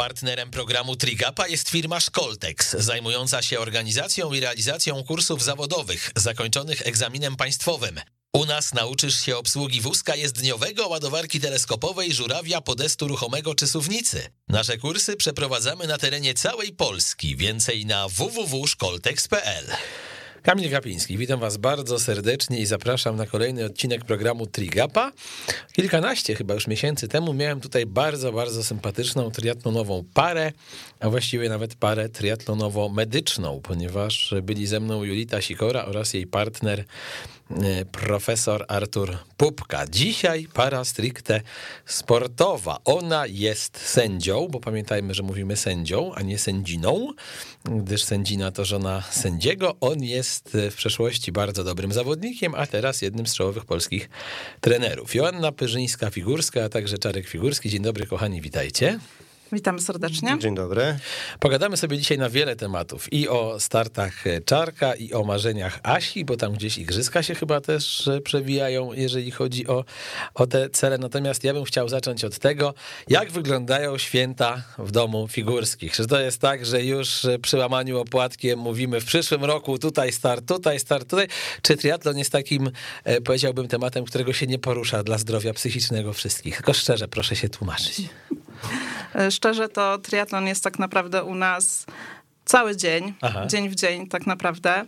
Partnerem programu Trigapa jest firma Szkoltex, zajmująca się organizacją i realizacją kursów zawodowych zakończonych egzaminem państwowym. U nas nauczysz się obsługi wózka jezdniowego, ładowarki teleskopowej, żurawia, podestu ruchomego czy suwnicy. Nasze kursy przeprowadzamy na terenie całej Polski. Więcej na www.szkoltex.pl. Kamil Kapiński, witam was bardzo serdecznie i zapraszam na kolejny odcinek programu Trigapa. Kilkanaście chyba już miesięcy temu miałem tutaj bardzo, bardzo sympatyczną triatlonową parę, a właściwie nawet parę triatlonowo-medyczną, ponieważ byli ze mną Julita Sikora oraz jej partner e, profesor Artur Pupka. Dzisiaj para stricte sportowa. Ona jest sędzią, bo pamiętajmy, że mówimy sędzią, a nie sędziną, gdyż sędzina to żona sędziego. On jest w przeszłości bardzo dobrym zawodnikiem, a teraz jednym z czołowych polskich trenerów. Joanna Pyrzyńska-Figurska, a także Czarek Figurski. Dzień dobry, kochani, witajcie. Witam serdecznie. Dzień dobry. Pogadamy sobie dzisiaj na wiele tematów i o startach Czarka, i o marzeniach Asi, bo tam gdzieś igrzyska się chyba też przewijają, jeżeli chodzi o, o te cele. Natomiast ja bym chciał zacząć od tego, jak wyglądają święta w domu figurskich. Czy to jest tak, że już przy łamaniu opłatkiem mówimy w przyszłym roku tutaj start, tutaj start, tutaj, czy triatlon jest takim, e, powiedziałbym, tematem, którego się nie porusza dla zdrowia psychicznego wszystkich? Tylko szczerze, proszę się tłumaczyć. E, szczerze, to triatlon jest tak naprawdę u nas cały dzień, Aha. dzień w dzień tak naprawdę.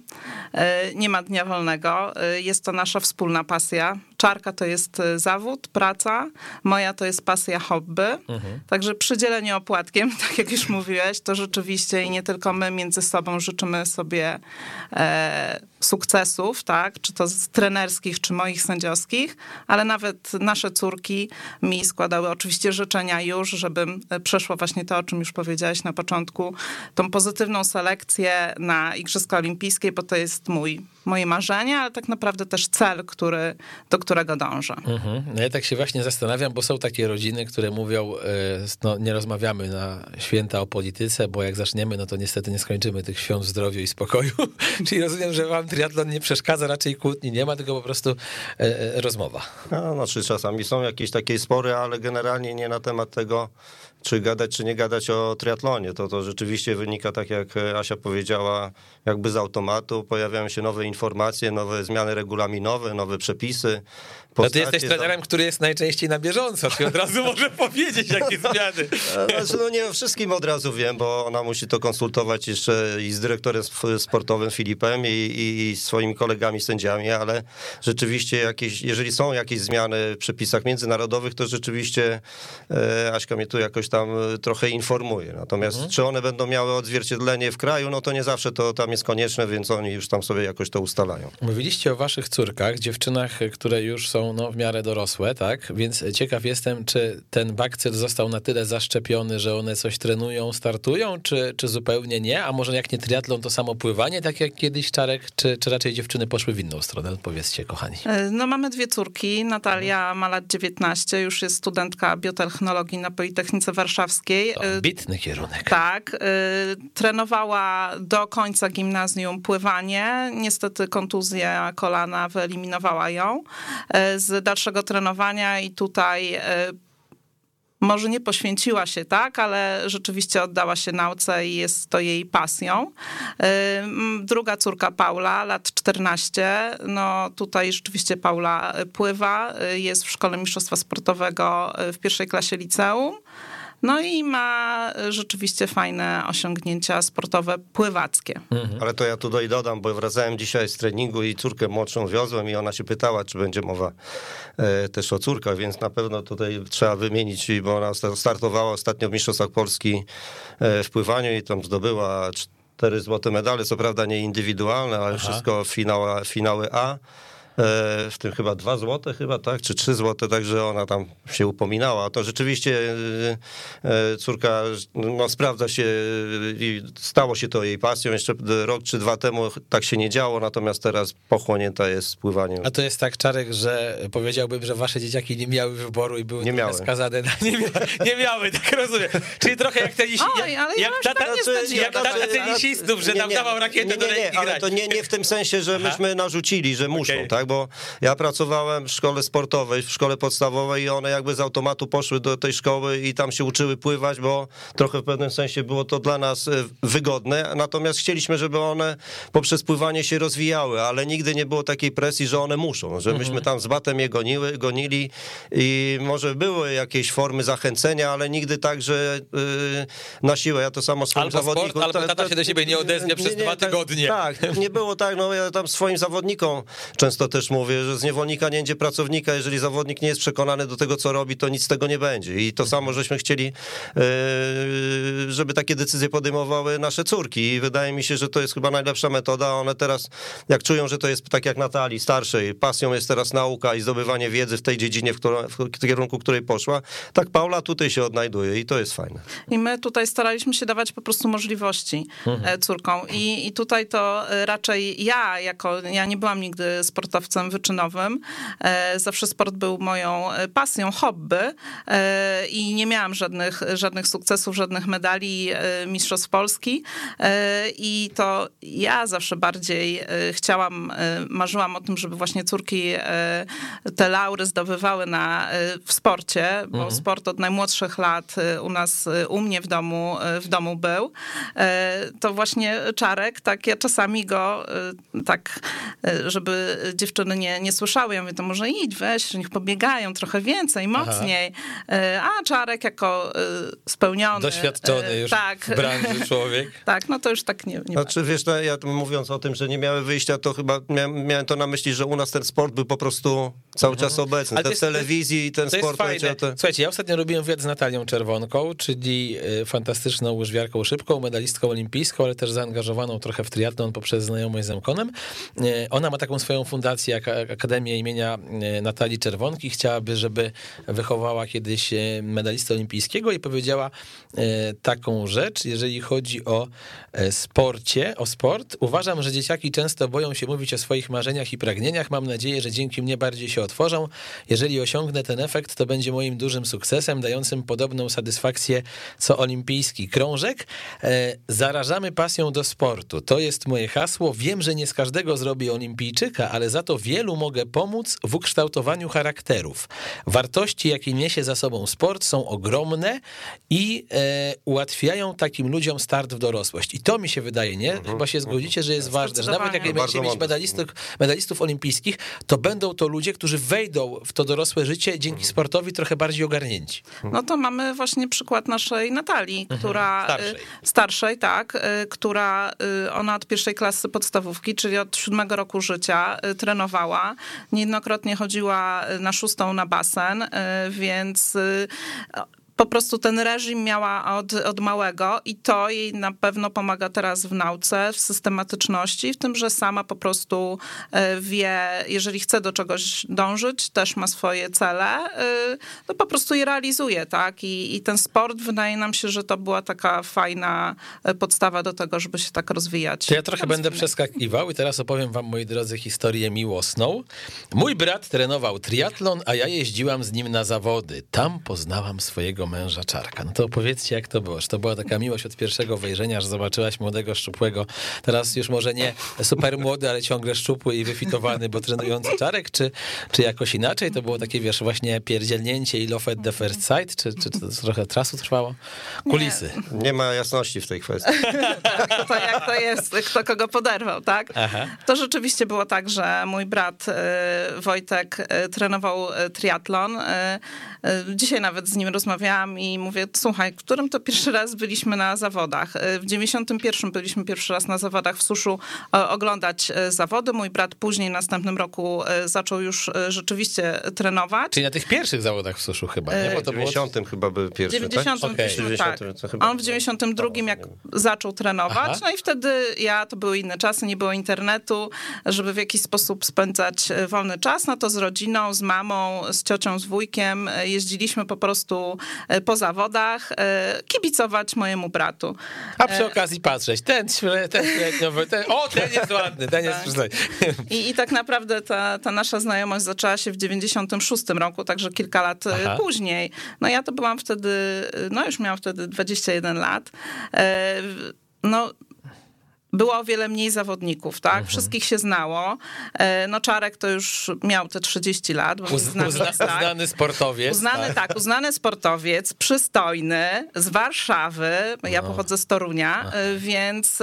E, nie ma dnia wolnego. E, jest to nasza wspólna pasja. Czarka to jest zawód, praca, moja to jest pasja, hobby. Mhm. Także przydzielenie opłatkiem, tak jak już mówiłeś, to rzeczywiście i nie tylko my między sobą życzymy sobie e, sukcesów, tak, czy to z trenerskich, czy moich sędziowskich, ale nawet nasze córki mi składały oczywiście życzenia już, żebym przeszła właśnie to, o czym już powiedziałaś na początku, tą pozytywną selekcję na Igrzyska Olimpijskie, bo to jest mój, moje marzenie, ale tak naprawdę też cel, który, do którego dążę. Mhm. No ja tak się właśnie zastanawiam, bo są takie rodziny, które mówią, e, no nie rozmawiamy na święta o polityce, bo jak zaczniemy, no to niestety nie skończymy tych świąt w zdrowiu i spokoju. Czyli rozumiem, że wam triatlon nie przeszkadza, raczej kłótni nie ma, tylko po prostu e, e, rozmowa. No, znaczy czasami są jakieś takie spory, ale generalnie nie na temat tego, czy gadać, czy nie gadać o triatlonie. To, to rzeczywiście wynika, tak jak Asia powiedziała, jakby z automatu. Pojawiają się nowe informacje, nowe zmiany regulaminowe, nowe przepisy. No ty jesteś trenerem, który jest najczęściej na bieżąco, ty od razu może powiedzieć, jakie zmiany. Znaczy, no nie o wszystkim od razu wiem, bo ona musi to konsultować jeszcze i z dyrektorem sportowym Filipem i, i, i swoimi kolegami sędziami, ale rzeczywiście jakieś, jeżeli są jakieś zmiany w przepisach międzynarodowych, to rzeczywiście e, Aśka mnie tu jakoś tam e, trochę informuje. Natomiast mhm. czy one będą miały odzwierciedlenie w kraju, no to nie zawsze to tam jest konieczne, więc oni już tam sobie jakoś to ustalają. Mówiliście o waszych córkach, dziewczynach, które już są no, w miarę dorosłe, tak? Więc ciekaw jestem, czy ten bakcyl został na tyle zaszczepiony, że one coś trenują, startują, czy, czy zupełnie nie? A może jak nie triatlon, to samo pływanie, tak jak kiedyś Czarek, czy, czy raczej dziewczyny poszły w inną stronę? Powiedzcie, kochani. E, no mamy dwie córki. Natalia ma lat 19, już jest studentka biotechnologii na Politechnice Warszawskiej. To ambitny kierunek. Tak. E, trenowała do końca gimnazjum pływanie. Niestety kontuzja kolana wyeliminowała ją e, z dalszego trenowania i tutaj może nie poświęciła się tak, ale rzeczywiście oddała się nauce i jest to jej pasją. Druga córka Paula, lat 14, no tutaj rzeczywiście Paula pływa, jest w szkole mistrzostwa sportowego w pierwszej klasie liceum. No i ma rzeczywiście fajne osiągnięcia sportowe, pływackie. Mhm. Ale to ja tutaj dodam, bo wracałem dzisiaj z treningu i córkę młodszą wiozłem i ona się pytała, czy będzie mowa e, też o córkach, więc na pewno tutaj trzeba wymienić, bo ona startowała ostatnio w Mistrzostwach Polski e, w pływaniu i tam zdobyła cztery złote medale, co prawda nie indywidualne, ale Aha. wszystko finały, finały A. E, w tym chyba dwa złote chyba, tak, czy trzy złote, także ona tam się upominała. To rzeczywiście e, e, córka no, sprawdza się i stało się to jej pasją. Jeszcze rok czy dwa temu tak się nie działo, natomiast teraz pochłonięta jest pływaniem. A to jest tak, Czarek, że powiedziałbym, że wasze dzieciaki nie miały wyboru i były nie miały. skazane na... Nie, mia nie miały, tak rozumiem. Czyli trochę jak tenisi... Oj, ale jak tata, znaczy, jak tata tenisistów, że nam dawał rakietę do ręki ale to nie, nie w tym sensie, że myśmy narzucili, że muszą, okay. tak? Tak? Bo ja pracowałem w szkole sportowej, w szkole podstawowej i one jakby z automatu poszły do tej szkoły i tam się uczyły pływać, bo trochę w pewnym sensie było to dla nas e, wygodne, natomiast chcieliśmy, żeby one poprzez pływanie się rozwijały, ale nigdy nie było takiej presji, że one muszą, że myśmy mhm. tam z batem je goniły, gonili i może były jakieś formy zachęcenia, ale nigdy tak, że yy, na siłę. Ja to samo swoim albo zawodnikom... Sport, albo tata się do siebie nie odezwie przez nie, dwa tak- tygodnie. Tak, nie było tak, no ja tam swoim zawodnikom często też mówię, że z niewolnika nie będzie pracownika, jeżeli zawodnik nie jest przekonany do tego, co robi, to nic z tego nie będzie. I to samo, żeśmy chcieli, yy, żeby takie decyzje podejmowały nasze córki. I wydaje mi się, że to jest chyba najlepsza metoda. One teraz, jak czują, że to jest tak jak Natalii, starszej, pasją jest teraz nauka i zdobywanie wiedzy w tej dziedzinie, w, którą, w kierunku której poszła, tak Paula tutaj się odnajduje i to jest fajne. I my tutaj staraliśmy się dawać po prostu możliwości mhm. E, córkom. I, I tutaj to e, raczej ja, jako ja nie byłam nigdy sportowcem wyczynowym. E, zawsze sport był moją pasją, hobby i nie miałam żadnych, żadnych sukcesów, żadnych medali Mistrzostw Polski. I to ja zawsze bardziej chciałam, marzyłam o tym, żeby właśnie córki te laury zdobywały na, w sporcie, bo mhm. sport od najmłodszych lat u nas, u mnie w domu, w domu był. To właśnie Czarek, tak ja czasami go tak, żeby dziewczyny nie, nie słyszały, ja mówię, to może idź, weź, niech pobiegają trochę więcej, mocniej. Aha. A Czarek jako spełniony. Doświadczony już tak. w branży człowiek. tak, no to już tak nie, nie Znaczy, wiesz, no, ja mówiąc o tym, że nie miały wyjścia, to chyba miałem, miałem to na myśli, że u nas ten sport był po prostu cały czas mhm. obecny. Ale te w telewizji i ten to sport. Jest to... Słuchajcie, ja ostatnio robiłem wywiad z Natalią Czerwonką, czyli fantastyczną łyżwiarką szybką, medalistką olimpijską, ale też zaangażowaną trochę w triatlon poprzez znajomość z Emkonem. Y, ona ma taką swoją fundację, Akademię imienia y, Natalii Czerwonki. Chciałaby, żeby wychowała kiedyś medalistę olimpijskiego i powiedziała taką rzecz, jeżeli chodzi o sporcie, o sport. Uważam, że dzieciaki często boją się mówić o swoich marzeniach i pragnieniach. Mam nadzieję, że dzięki mnie bardziej się otworzą. Jeżeli osiągnę ten efekt, to będzie moim dużym sukcesem, dającym podobną satysfakcję co olimpijski krążek. E, zarażamy pasją do sportu. To jest moje hasło. Wiem, że nie z każdego zrobię olimpijczyka, ale za to wielu mogę pomóc w ukształtowaniu charakterów. Wartości, jakie niesie za sobą sport, są ogromne i e, ułatwiają takim ludziom start w dorosłość. I to mi się wydaje, nie? Mhm. Chyba się zgodzicie, że jest ważne, że nawet jak nie będziecie mieć medalistów, medalistów olimpijskich, to będą to ludzie, którzy wejdą w to dorosłe życie dzięki mhm. sportowi trochę bardziej ogarnięci. No to mamy właśnie przykład naszej Natalii, mhm. która... Starszej. Y, starszej, tak. Y, która, y, ona od pierwszej klasy podstawówki, czyli od siódmego roku życia trenowała. Niejednokrotnie chodziła na szóstą na basen, więc po prostu ten reżim miała od, od małego i to jej na pewno pomaga teraz w nauce, w systematyczności, w tym, że sama po prostu e, wie, jeżeli chce do czegoś dążyć, też ma swoje cele, e, no po prostu je realizuje, tak? I, i ten sport wydaje nam się, że to była taka fajna e, podstawa do tego, żeby się tak rozwijać. To ja trochę będę przeskakiwał i teraz opowiem wam, moi drodzy, historię miłosną. Mój brat trenował triatlon, a ja jeździłam z nim na zawody. Tam poznałam swojego męża Czarka. No to opowiedzcie, jak to było. Czy to była taka miłość od pierwszego wejrzenia, że zobaczyłaś młodego, szczupłego, teraz już może nie super młody, ale ciągle szczupły i wyfitowany, bo trenujący Czarek, czy, czy jakoś inaczej? To było takie, wiesz, właśnie pierdzielnięcie i love at the first sight, czy, czy to trochę czasu trwało? Kulisy. Nie, nie ma jasności w tej kwestii. to, to jak to jest, kto kogo poderwał, tak? Aha. To rzeczywiście było tak, że mój brat y, Wojtek y, trenował y, triatlon. Dzisiaj nawet z nim rozmawiałam i mówię, słuchaj, którym to pierwszy raz byliśmy na zawodach? E, w 91 byliśmy pierwszy raz na zawodach w suszu e, oglądać e, zawody. Mój brat później, następnym roku zaczął już rzeczywiście trenować. Czyli na tych pierwszych zawodach w suszu chyba, nie? Bo to w 90 było... chyba był pierwszy, 90 tak? Okay. 90, tak. On w 92 jak zaczął trenować, Aha. no i wtedy ja, to były inne czasy, nie było internetu, żeby w jakiś sposób spędzać wolny czas, no to z rodziną, z mamą, z ciocią, z wujkiem jeździliśmy po prostu po zawodach, e, kibicować mojemu bratu. A przy e, okazji patrzeć, ten, ten średniowy, ten, o, ten jest ładny, ten jest tak. I, I tak naprawdę ta, ta nasza znajomość zaczęła się w 96 roku, także kilka lat Aha. później. No ja to byłam wtedy, no już miałam wtedy 21 lat. No było o wiele mniej zawodników, tak? Mhm. Wszystkich się znało. E, no Czarek to już miał te 30 lat. Bo Uz, uzna, tak. Uznany sportowiec. Uznany, tak. tak, uznany sportowiec, przystojny, z Warszawy. Ja no. pochodzę z Torunia, Aha. więc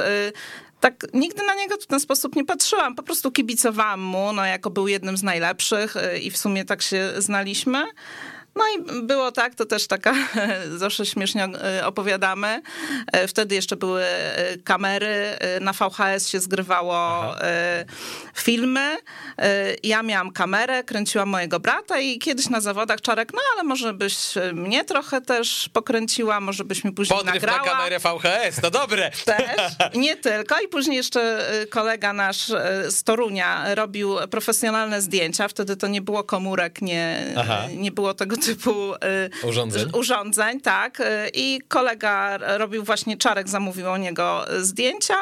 tak nigdy na niego w ten sposób nie patrzyłam. Po prostu kibicowałam mu, no jako był jednym z najlepszych i w sumie tak się znaliśmy. No i było tak, to też taka, zawsze śmiesznie e, opowiadamy. E, wtedy jeszcze były e, kamery, na VHS się zgrywało Aha. filmy. Ja miałam kamerę, kręciłam mojego brata i kiedyś na zawodach Czarek, no ale może byś mnie trochę też pokręciła, może byś mi później Podryw nagrała. na kamerę VHS, to dobre. Też, nie tylko. I później jeszcze kolega nasz z Torunia robił profesjonalne zdjęcia. Wtedy to nie było komórek, nie, nie było tego typu y, urządzeń. urządzeń, tak. Y, I kolega robił właśnie czarek, zamówił o niego zdjęcia.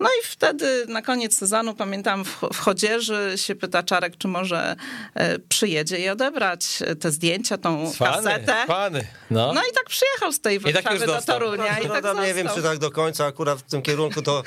No i wtedy na koniec sezonu, pamiętam, w, w Chodzieży się pyta Czarek, czy może e, przyjedzie i odebrać te zdjęcia, tą fany, kasetę. Fany. No. no i tak przyjechał z tej tak Warszawy tak do Torunia. No, i tak nie wiem, czy tak do końca akurat w tym kierunku, to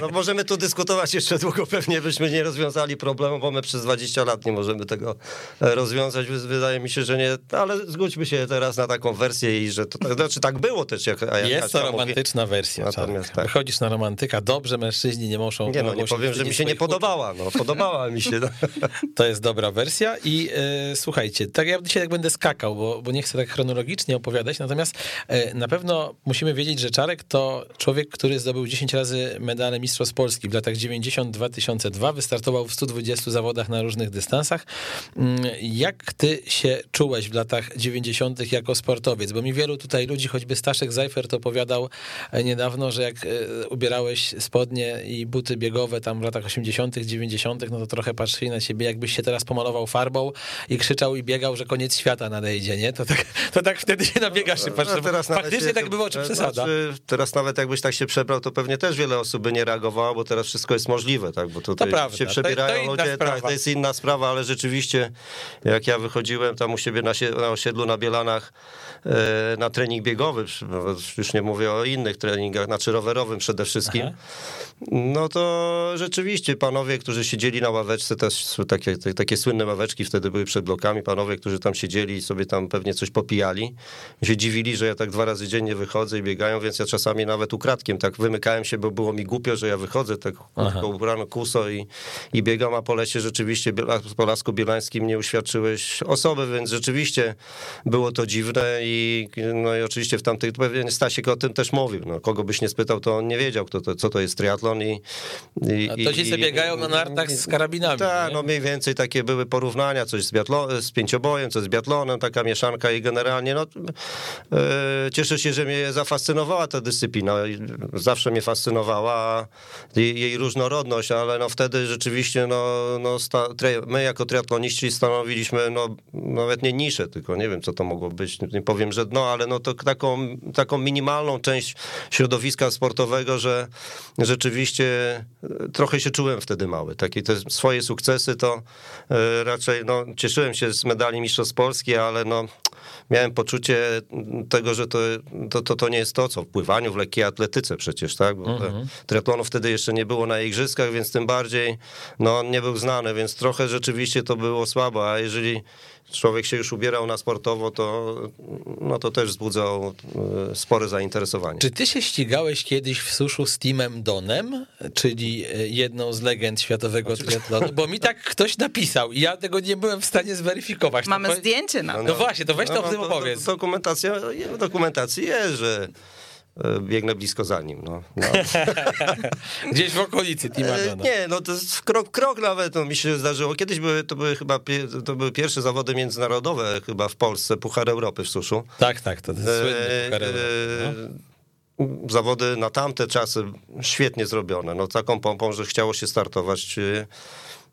no, możemy tu dyskutować jeszcze długo, pewnie byśmy nie rozwiązali problemu, bo my przez 20 lat nie możemy tego e, rozwiązać. Wydaje mi się, że nie, ale zgódźmy się teraz na taką wersję i że to, znaczy tak było też. Jak, jak Jest to romantyczna mówię. wersja. Natomiast tak. Wychodzisz na romantyka, dobrze, mężczyźni nie muszą... Nie no, nie powiem, że mi się nie podobała, no, podobała mi się. No. To jest dobra wersja i e, słuchajcie, tak ja dzisiaj tak będę skakał, bo, bo nie chcę tak chronologicznie opowiadać, natomiast e, na pewno musimy wiedzieć, że Czarek to człowiek, który zdobył 10 razy medale Mistrzostw Polski w latach 90-2002, wystartował w 120 zawodach na różnych dystansach. Mm, jak ty się czułeś w latach 90 jako sportowiec? Bo mi wielu tutaj ludzi, choćby Staszek Zajfert opowiadał e, niedawno, że jak e, ubierałeś spodnie i buty biegowe tam w latach 80., 90., no to trochę patrzyli na siebie, jakbyś się teraz pomalował farbą i krzyczał i biegał, że koniec świata nadejdzie, nie? To tak, to tak wtedy się nabiegasz, no, patrz, teraz faktycznie tak było, czy przesada? Znaczy, teraz nawet jakbyś tak się przebrał, to pewnie też wiele osób by nie reagowało, bo teraz wszystko jest możliwe, tak? Bo tutaj to prawda, się przebierają to, to ludzie, tak, to jest inna sprawa, ale rzeczywiście jak ja wychodziłem tam u siebie na, na osiedlu na Bielanach e, na trening biegowy, już nie mówię o innych treningach, znaczy rowerowym przede wszystkim, Aha. No to rzeczywiście panowie, którzy siedzieli na ławeczce, też takie, takie słynne ławeczki wtedy były przed blokami, panowie, którzy tam siedzieli i sobie tam pewnie coś popijali, się dziwili, że ja tak dwa razy dziennie wychodzę i biegają, więc ja czasami nawet ukradkiem tak wymykałem się, bo było mi głupio, że ja wychodzę tak ubrano kuso i, i biegam, a po lesie rzeczywiście po Lasku Bielańskim nie uświadczyłeś osoby, więc rzeczywiście było to dziwne i no i oczywiście w tamtych, pewnie Stasiek o tym też mówił, no, kogo byś nie spytał, to on nie wiedział, kto to, co to jest triatlon, i... i to ci sobie biegają na nartach z karabinami. Tak, no mniej więcej takie były porównania, coś z, biatlo, z pięciobojem, coś z biatlonem, taka mieszanka i generalnie no, e, cieszę się, że mnie zafascynowała ta dyscyplina. Zawsze mnie fascynowała jej różnorodność, ale no wtedy rzeczywiście no, no sta, my jako triatloniści stanowiliśmy no, nawet nie niszę, tylko nie wiem, co to mogło być, nie powiem, że no, ale no to taką, taką minimalną część środowiska sportowego, że rzeczywiście rzeczywiście e, trochę się czułem wtedy mały. Takie te swoje sukcesy to e, raczej, no, cieszyłem się z medali Mistrzostw Polski, ale no, miałem poczucie tego, że to, to, to, to nie jest to, co w pływaniu, w lekkiej atletyce przecież, tak? Bo mhm. triatlonu wtedy jeszcze nie było na igrzyskach, więc tym bardziej no, on nie był znany, więc trochę rzeczywiście to było słabo, a jeżeli człowiek się już ubierał na sportowo, to, no to też wzbudzał e, spore zainteresowanie. Czy ty się ścigałeś kiedyś w suszu z Timem Donem, czyli e, jedną z legend światowego triatlonu? Bo mi tak ktoś napisał i ja tego nie byłem w stanie zweryfikować. Mamy to zdjęcie na no, no, właśnie, to weź to no, w tym opowiedz. Dokumentacja, dokumentacji jest, że biegnę blisko za nim. No, no. Gdzieś w okolicy Timadona. Nie, no to jest krok, krok nawet no, mi się zdarzyło. Kiedyś były, to były chyba to były pierwsze zawody międzynarodowe chyba w Polsce, Puchar Europy w suszu. Tak, tak, to jest słynny e, Puchar Europy. No. Zawody na tamte czasy świetnie zrobione. No taką pompą, że chciało się startować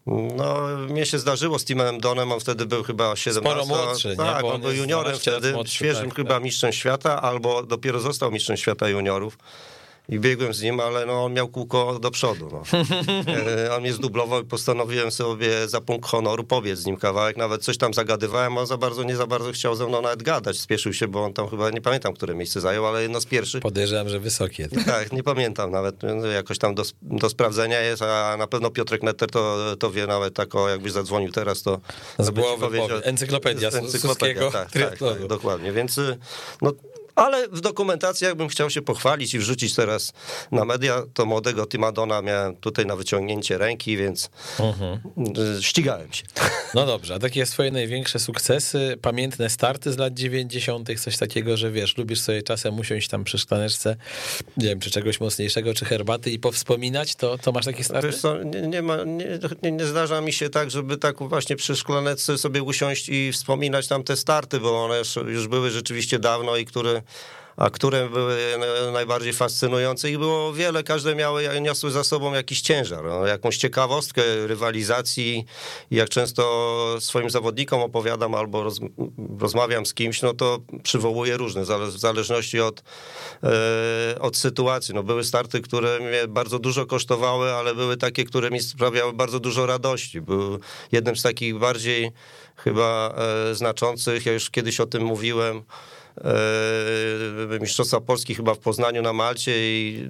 no, mnie się zdarzyło z Timem Donem, on wtedy był chyba 17. Sporo młodszy, tak, nie? on był juniorem wtedy, młodszy, świeżym tak, chyba tak. mistrzem świata, albo dopiero został mistrzem świata juniorów. I biegłem z nim, ale no, on miał kółko do przodu. No. E, on mnie zdublował i postanowiłem sobie za punkt honoru pobiec z nim kawałek. Nawet coś tam zagadywałem, on za bardzo nie za bardzo chciał ze mną nawet gadać. Spieszył się, bo on tam chyba, nie pamiętam, które miejsce zajął, ale jedno z pierwszych. Podejrzewam, że wysokie. Tak, nie pamiętam nawet. Jakoś tam do, do sprawdzenia jest, a na pewno Piotrek Netter to, to wie nawet tak, o, jakbyś zadzwonił teraz, to... Z głowy Encyklopedia, encyklopedia tak, tak, tak, dokładnie. Więc y, no, ale w dokumentacji, jakbym chciał się pochwalić i wrzucić teraz na media, to młodego Timadona miałem tutaj na wyciągnięcie ręki, więc uh-huh. ścigałem się. No dobrze, a takie swoje największe sukcesy, pamiętne starty z lat 90., coś takiego, że wiesz, lubisz sobie czasem usiąść tam przy szklaneczce, nie wiem, czy czegoś mocniejszego, czy herbaty i powspominać, to, to masz takie starty? Co, nie, nie, ma, nie, nie, nie zdarza mi się tak, żeby tak właśnie przy szklaneczce sobie usiąść i wspominać tam te starty, bo one już były rzeczywiście dawno i które a które były najbardziej fascynujące. Ich było wiele, każde miały, niosły za sobą jakiś ciężar, no, jakąś ciekawostkę rywalizacji. I jak często swoim zawodnikom opowiadam albo roz, rozmawiam z kimś, no to przywołuję różne, w zależności od, e, od sytuacji. No, były starty, które mnie bardzo dużo kosztowały, ale były takie, które mi sprawiały bardzo dużo radości. Był jednym z takich bardziej chyba e, znaczących, ja już kiedyś o tym mówiłem, Mistrzostwa Polski chyba w Poznaniu na Malcie i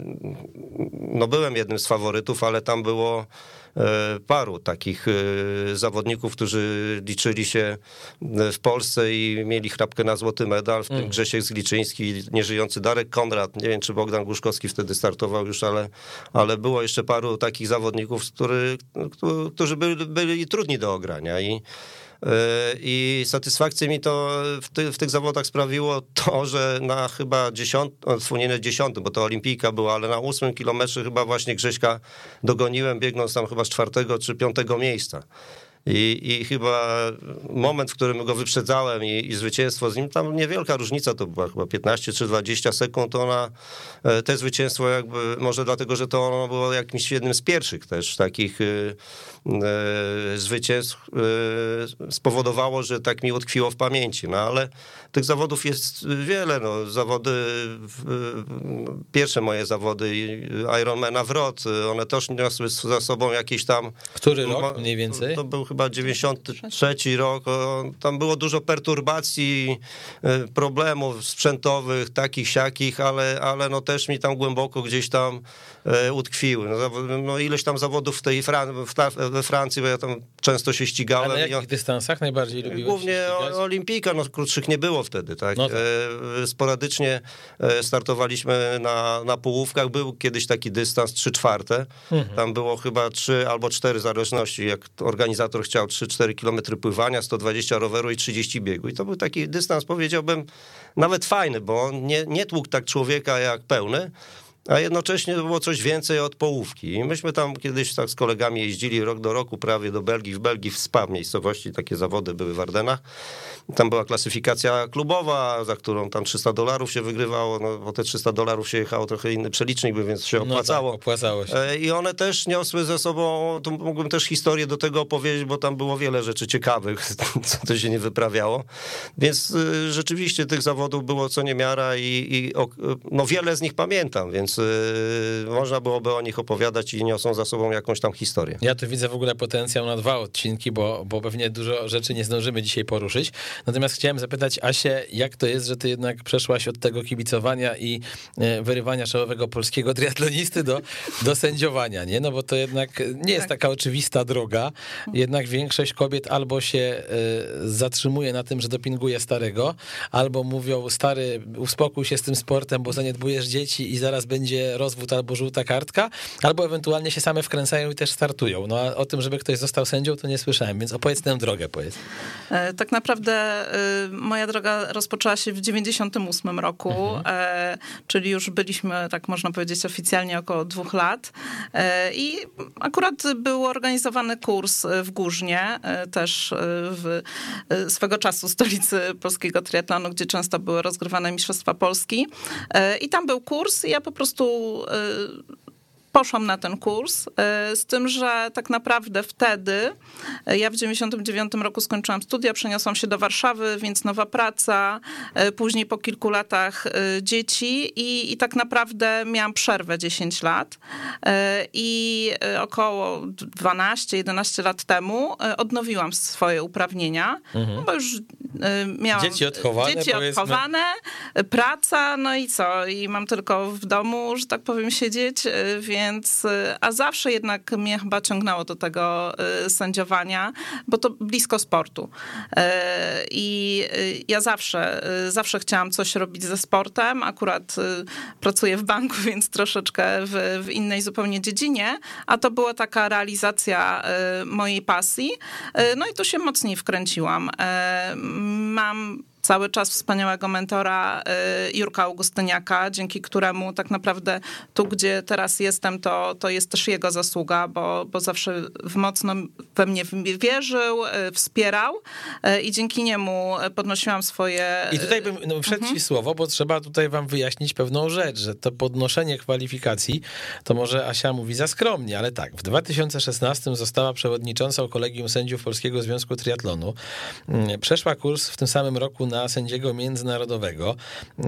no byłem jednym z faworytów, ale tam było e, paru takich e, zawodników, którzy liczyli się w Polsce i mieli chrapkę na złoty medal, w tym mm. Grzesiek Zgliczyński, nieżyjący Darek Konrad, nie wiem czy Bogdan Głuszkowski wtedy startował już, ale, ale było jeszcze paru takich zawodników, który, którzy byli, byli trudni do ogrania i i satysfakcję mi to w, ty, w, tych zawodach sprawiło to, że na chyba dziesiątym, dziesiątym, bo to olimpijka była, ale na ósmym kilometrze chyba właśnie Grześka dogoniłem, biegnąc tam chyba z czwartego czy piątego miejsca. I, I, chyba moment, w którym go wyprzedzałem i, i, zwycięstwo z nim, tam niewielka różnica to była, chyba 15 czy 20 sekund, ona, e, te zwycięstwo jakby, może dlatego, że to ono było jakimś jednym z pierwszych też takich e, e, zwycięstw spowodowało, że tak mi utkwiło w pamięci, no ale tych zawodów jest wiele, no zawody, pierwsze moje zawody Ironmana w Rot, one też niosły za sobą jakieś tam... Który rok mniej więcej? To był chyba 93 rok, tam było dużo perturbacji, e, problemów sprzętowych, takich, siakich, ale, ale no też mi tam głęboko gdzieś tam e, utkwiły. No, no ileś tam zawodów w tej Fran we Francji, bo ja tam często się ścigałem. A na jakich dystansach najbardziej lubiłeś Głównie olimpijka, no krótszych nie było wtedy, tak. No tak. E, sporadycznie startowaliśmy na, na połówkach, był kiedyś taki dystans 3 czwarte, mhm. tam było chyba 3 albo 4 w zależności, jak organizator organizator chciał 3-4 km pływania, 120 roweru i 30 biegu. I to był taki dystans, powiedziałbym, nawet fajny, bo on nie, nie tłukł tak człowieka jak pełny, a jednocześnie było coś więcej od połówki. I myśmy tam kiedyś tak z kolegami jeździli rok do roku prawie do Belgii. W Belgii w Spa miejscowości takie zawody były w Ardenach. Tam była klasyfikacja klubowa, za którą tam 300 dolarów się wygrywało, no bo te 300 dolarów się jechało trochę inny przelicznik, więc się opłacało. No tak, opłacało się. E, I one też niosły ze sobą, tu mógłbym też historię do tego opowiedzieć, bo tam było wiele rzeczy ciekawych, co to się nie wyprawiało. Więc y, rzeczywiście tych zawodów było co niemiara i, i no wiele z nich pamiętam, więc można byłoby o nich opowiadać i niosą za sobą jakąś tam historię. Ja tu widzę w ogóle potencjał na dwa odcinki, bo, bo pewnie dużo rzeczy nie zdążymy dzisiaj poruszyć. Natomiast chciałem zapytać Asię, jak to jest, że ty jednak przeszłaś od tego kibicowania i e, wyrywania czołowego polskiego triatlonisty do, do sędziowania, nie? No bo to jednak nie jest tak. taka oczywista droga. Jednak większość kobiet albo się e, zatrzymuje na tym, że dopinguje starego, albo mówią, stary, uspokój się z tym sportem, bo zaniedbujesz dzieci i zaraz będzie rozwód albo żółta kartka, albo ewentualnie się same wkręcają i też startują. No a o tym, żeby ktoś został sędzią, to nie słyszałem, więc opowiedz tę drogę, powiedz. E, tak naprawdę Y, moja droga rozpoczęła się w 98 roku, mhm. E, czyli już byliśmy, tak można powiedzieć, oficjalnie około dwóch lat. E, I akurat był organizowany kurs w Górznie, e, też w swego czasu stolicy polskiego triatlonu, gdzie często były rozgrywane Mistrzostwa Polski. I tam był kurs i ja po prostu estou uh, poszłam na ten kurs, e, z tym, że tak naprawdę wtedy, e, ja w 99 roku skończyłam studia, przeniosłam się do Warszawy, więc nowa praca, e, później po kilku latach dzieci i, i tak naprawdę miałam przerwę 10 lat i około 12-11 lat temu odnowiłam swoje uprawnienia, mhm. bo już miałam dzieci odchowane, dzieci odchowane praca, no i co, i mam tylko w domu, że tak powiem, siedzieć, więc więc, y, a zawsze jednak mnie chyba ciągnęło do tego y, sędziowania, bo to blisko sportu. Y, I ja zawsze, zawsze chciałam coś robić ze sportem. Akurat pracuję w banku, więc troszeczkę w, w innej zupełnie dziedzinie, a to była taka realizacja mojej pasji. No i tu się mocniej wkręciłam. Mam cały czas wspaniałego mentora y, Jurka Augustyniaka, dzięki któremu tak naprawdę tu, gdzie teraz jestem, to, to jest też jego zasługa, bo, bo zawsze w mocno we mnie wierzył, y, wspierał y, i dzięki niemu podnosiłam swoje... I tutaj bym no, wszedł mhm. ci słowo, bo trzeba tutaj wam wyjaśnić pewną rzecz, że to podnoszenie kwalifikacji, to może Asia mówi za skromnie, ale tak, w 2016 została przewodniczącą Kolegium Sędziów Polskiego Związku Triatlonu. Mm, przeszła kurs w tym samym roku na sędziego międzynarodowego.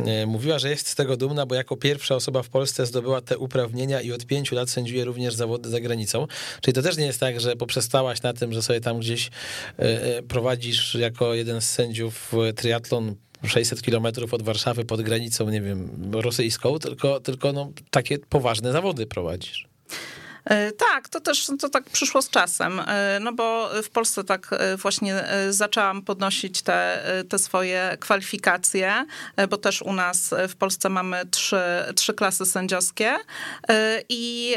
E, mówiła, że jest z tego dumna, bo jako pierwsza osoba w Polsce zdobyła te uprawnienia i od pięciu lat sędziuje również zawody za granicą. Czyli to też nie jest tak, że poprzestałaś na tym, że sobie tam gdzieś e, e, prowadzisz jako jeden z sędziów triatlon 600 kilometrów od Warszawy pod granicą, nie wiem, rosyjską, tylko, tylko no, takie poważne zawody prowadzisz. E, tak, to też to tak przyszło z czasem, e, no bo w Polsce tak e, właśnie zaczęłam podnosić te, te swoje kwalifikacje, bo też u nas w Polsce mamy trzy, trzy klasy sędziowskie i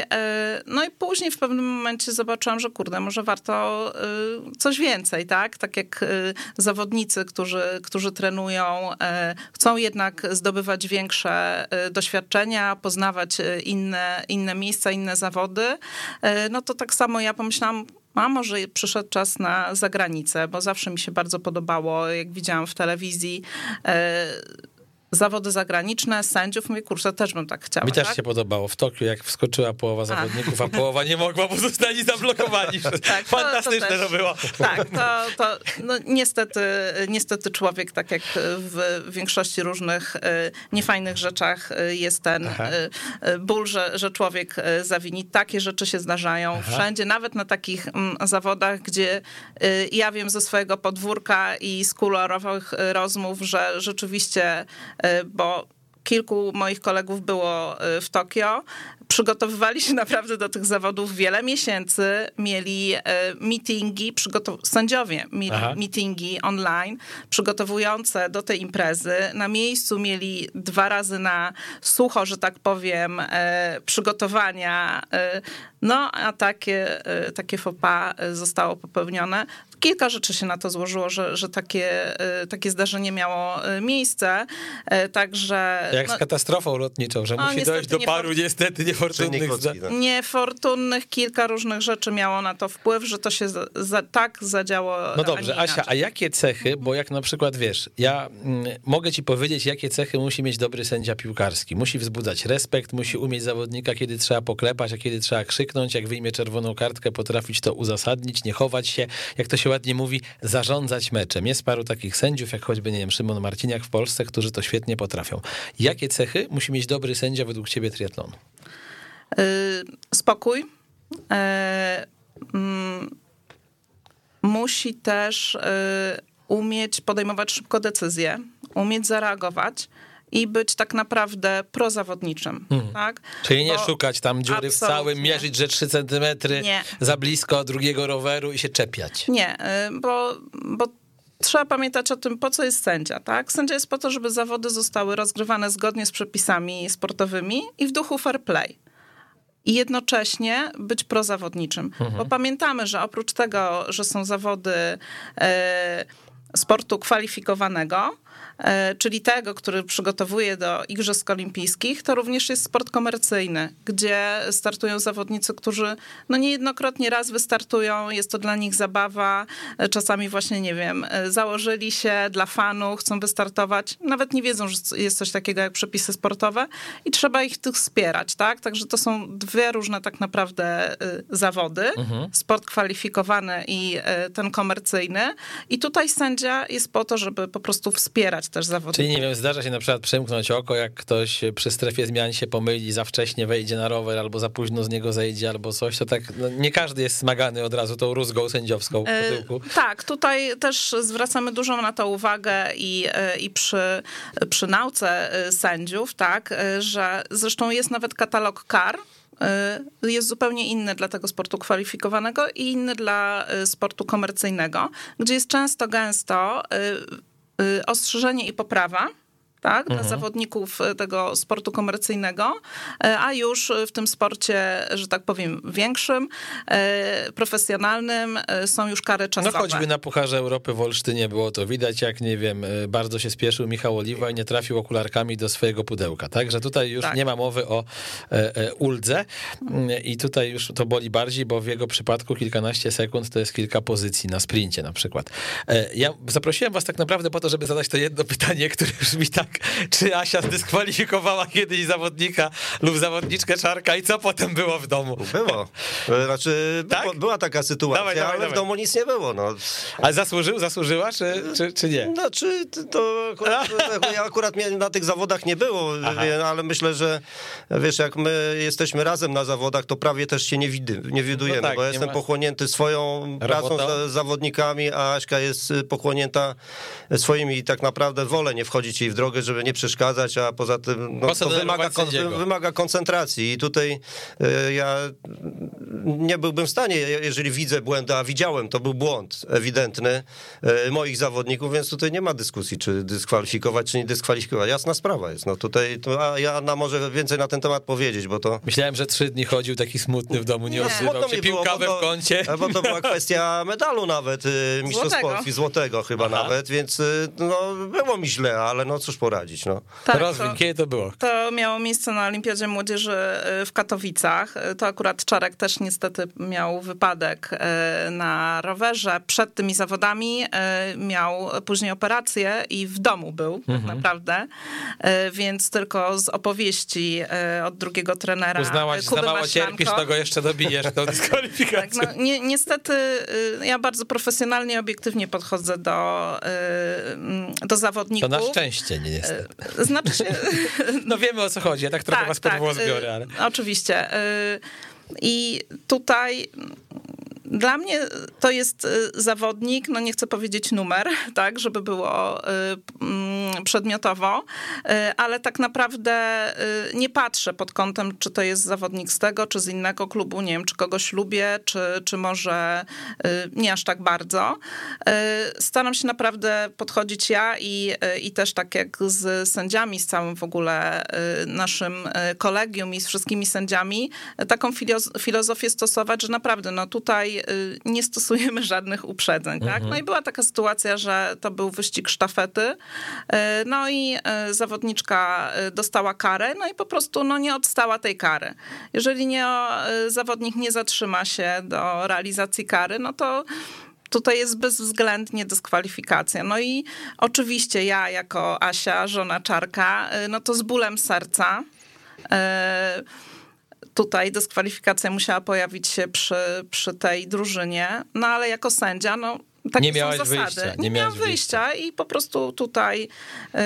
no i później w pewnym momencie zobaczyłam, że kurde, może warto coś więcej, tak? Tak jak zawodnicy, którzy, którzy trenują, chcą jednak zdobywać większe doświadczenia, poznawać inne, inne miejsca, inne zawody, E, no to tak samo ja pomyślałam, a może przyszedł czas na zagranicę, bo zawsze mi się bardzo podobało, jak widziałam w telewizji e, zawody zagraniczne, sędziów. Mówię, kurczę, też bym tak chciała. Mi też tak? się podobało. W Tokiu, jak wskoczyła połowa zawodników, a, a połowa nie mogła, bo zostali zablokowani. tak, Fantastyczne to, to, to, było. Tak, to, to no, niestety, niestety człowiek, tak jak w większości różnych e, niefajnych rzeczach e, jest ten Aha. E, ból, że, że człowiek zawini. Takie rzeczy się zdarzają Aha. wszędzie, nawet na takich mm, zawodach, gdzie ja wiem ze swojego podwórka i z kolorowych rozmów, że rzeczywiście bo kilku moich kolegów było e, w Tokio. Przygotowywali się naprawdę do tych zawodów wiele miesięcy. Mieli e, meetingi, sędziowie mieli Aha. meetingi online przygotowujące do tej imprezy. Na miejscu mieli dwa razy na sucho, że tak powiem, przygotowania. No, a takie, takie faux zostało popełnione kilka rzeczy się na to złożyło, że, że takie, e, takie zdarzenie miało e, miejsce. E, także. Jak no, z katastrofą lotniczą, że no, musi dojść do paru niestety niefortunnych. Niefortunnych kilka różnych rzeczy miało na to wpływ, że to się za, za, tak zadziało. No dobrze, Asia, a jakie cechy, bo jak na przykład wiesz, ja mm, mogę ci powiedzieć, jakie cechy musi mieć dobry sędzia piłkarski. Musi wzbudzać respekt, musi umieć zawodnika, kiedy trzeba poklepać, a kiedy trzeba krzyknąć, jak wyjmie czerwoną kartkę, potrafić to uzasadnić, nie chować się, jak to się ładnie mówi, zarządzać meczem. Jest paru takich sędziów, jak choćby, nie wiem, Szymon Marciniak w Polsce, którzy to świetnie potrafią. Jakie cechy musi mieć dobry sędzia według ciebie triatlonu? Yy, spokój. Yy, yy, musi też y, umieć podejmować szybko decyzje, umieć zareagować i być tak naprawdę prozawodniczym. Hmm. Tak? Czyli nie Bo szukać tam dziury w całym, mierzyć, że 3 centymetry za blisko drugiego roweru i się czepiać. Nie, y, bo, bo trzeba pamiętać o tym, po co jest sędzia. Tak? Sędzia jest po to, żeby zawody zostały rozgrywane zgodnie z przepisami sportowymi i w duchu fair play i jednocześnie być prozawodniczym. Mhm. Bo pamiętamy, że oprócz tego, że są zawody e, sportu kwalifikowanego, czyli tego, który przygotowuje do Igrzysk Olimpijskich, to również jest sport komercyjny, gdzie startują zawodnicy, którzy no niejednokrotnie raz wystartują, jest to dla nich zabawa, e, czasami właśnie, nie wiem, e, założyli się dla fanu, chcą wystartować, nawet nie wiedzą, że jest coś takiego jak przepisy sportowe i trzeba ich tych wspierać, tak? Także to są dwie różne tak naprawdę zawody, mhm. sport kwalifikowany i ten komercyjny i tutaj sędzia jest po to, żeby po prostu wspierać też zawodników. Czyli nie wiem, zdarza się na przykład przymknąć oko, jak ktoś przy strefie zmian się pomyli, za wcześnie wejdzie na rower, albo za późno z niego zejdzie, albo coś, to tak no, nie każdy jest smagany od razu tą rózgą sędziowską po e. E, tak, tutaj też zwracamy dużą na to uwagę i, e, i przy, przy nauce e, sędziów, tak, że zresztą jest nawet katalog kar, jest zupełnie inny dla tego sportu kwalifikowanego i inny dla sportu komercyjnego, gdzie jest często gęsto ostrzeżenie i poprawa tak, mhm. dla zawodników e, tego sportu komercyjnego, e, a już w tym sporcie, że tak powiem, większym, e, profesjonalnym są już kary czasowe. No choćby na Pucharze Europy w Olsztynie było to widać, jak nie wiem, bardzo się spieszył Michał Oliwa i nie trafił okularkami do swojego pudełka, tak, że tutaj już tak. nie ma mowy o uldze i tutaj już to boli bardziej, bo w jego przypadku kilkanaście sekund to jest kilka pozycji na sprincie na przykład. Ja zaprosiłem was tak naprawdę po to, żeby zadać to jedno pytanie, które brzmi tak, czy Asia zdyskwalifikowała kiedyś zawodnika lub zawodniczkę Czarka i co potem było w domu? Było. Znaczy, tak? była taka sytuacja, dawaj, dawaj, ale dawaj. w domu nic nie było. No. A zasłużył, zasłużyła, czy, czy, czy nie? Znaczy, to akurat, ja akurat na tych zawodach nie było, ale myślę, że wiesz, jak my jesteśmy razem na zawodach, to prawie też się nie, widy, nie widujemy, no tak, bo ja jestem ma... pochłonięty swoją pracą z zawodnikami, a Aśka jest pochłonięta swoimi i tak naprawdę wolę nie wchodzić jej w drogę, żeby nie przeszkadzać, a poza tym no, to wymaga, kon, wymaga koncentracji i tutaj e, ja nie byłbym w stanie, jeżeli widzę błędy, a widziałem, to był błąd ewidentny e, moich zawodników, więc tutaj nie ma dyskusji, czy dyskwalifikować, czy nie dyskwalifikować. Jasna sprawa jest. No tutaj, to, a Joanna może więcej na ten temat powiedzieć, bo to... Myślałem, że trzy dni chodził taki smutny w domu, nie, nie. odzywał się, pił kawę w kącie. Bo to była kwestia medalu nawet, e, mistrzostw Polski, złotego chyba Aha. nawet, więc no, było mi źle, ale no cóż poradzić. No. Tak, to, kiedy to było? To miało miejsce na Olimpiadzie Młodzieży e, w Katowicach. E, to akurat Czarek też niestety miał wypadek e, na rowerze. Przed tymi zawodami miał później operację i w domu był tak mhm. naprawdę, więc tylko z opowieści od drugiego trenera Uznałaś, Kuby za mało cierpisz, to go jeszcze dobijesz do dyskwalifikacji. Tak, no, ni niestety ja bardzo profesjonalnie, obiektywnie podchodzę do, do zawodników. To na szczęście, nie niestety. Znaczy się... No wiemy o co chodzi, ja tak trochę tak, was tak, włos biorę. Ale... Oczywiście. Y, I tutaj dla mnie to jest y, zawodnik, no nie chcę powiedzieć numer, tak, żeby było y, mm, przedmiotowo, y, ale tak naprawdę nie patrzę pod kątem, czy to jest zawodnik z tego, czy z innego klubu, nie wiem, czy kogoś lubię, czy, czy może nie aż tak bardzo. Staram się naprawdę podchodzić ja i, i też tak jak z sędziami, z całym w ogóle naszym kolegium i z wszystkimi sędziami, taką filozofię stosować, że naprawdę, no tutaj Y, nie stosujemy żadnych uprzedzeń. Tak? No i była taka sytuacja, że to był wyścig sztafety, y, no i y, zawodniczka dostała karę, no i po prostu no, nie odstała tej kary. Jeżeli nie, zawodnik nie zatrzyma się do realizacji kary, no to tutaj jest bezwzględnie dyskwalifikacja. No i oczywiście ja jako Asia, żona Czarka, no to z bólem serca tutaj dyskwalifikacja musiała pojawić się przy, przy tej drużynie, no ale jako sędzia, no takie nie miałaś są zasady. Wyjścia, nie, nie miałam wyjścia. i po prostu tutaj y,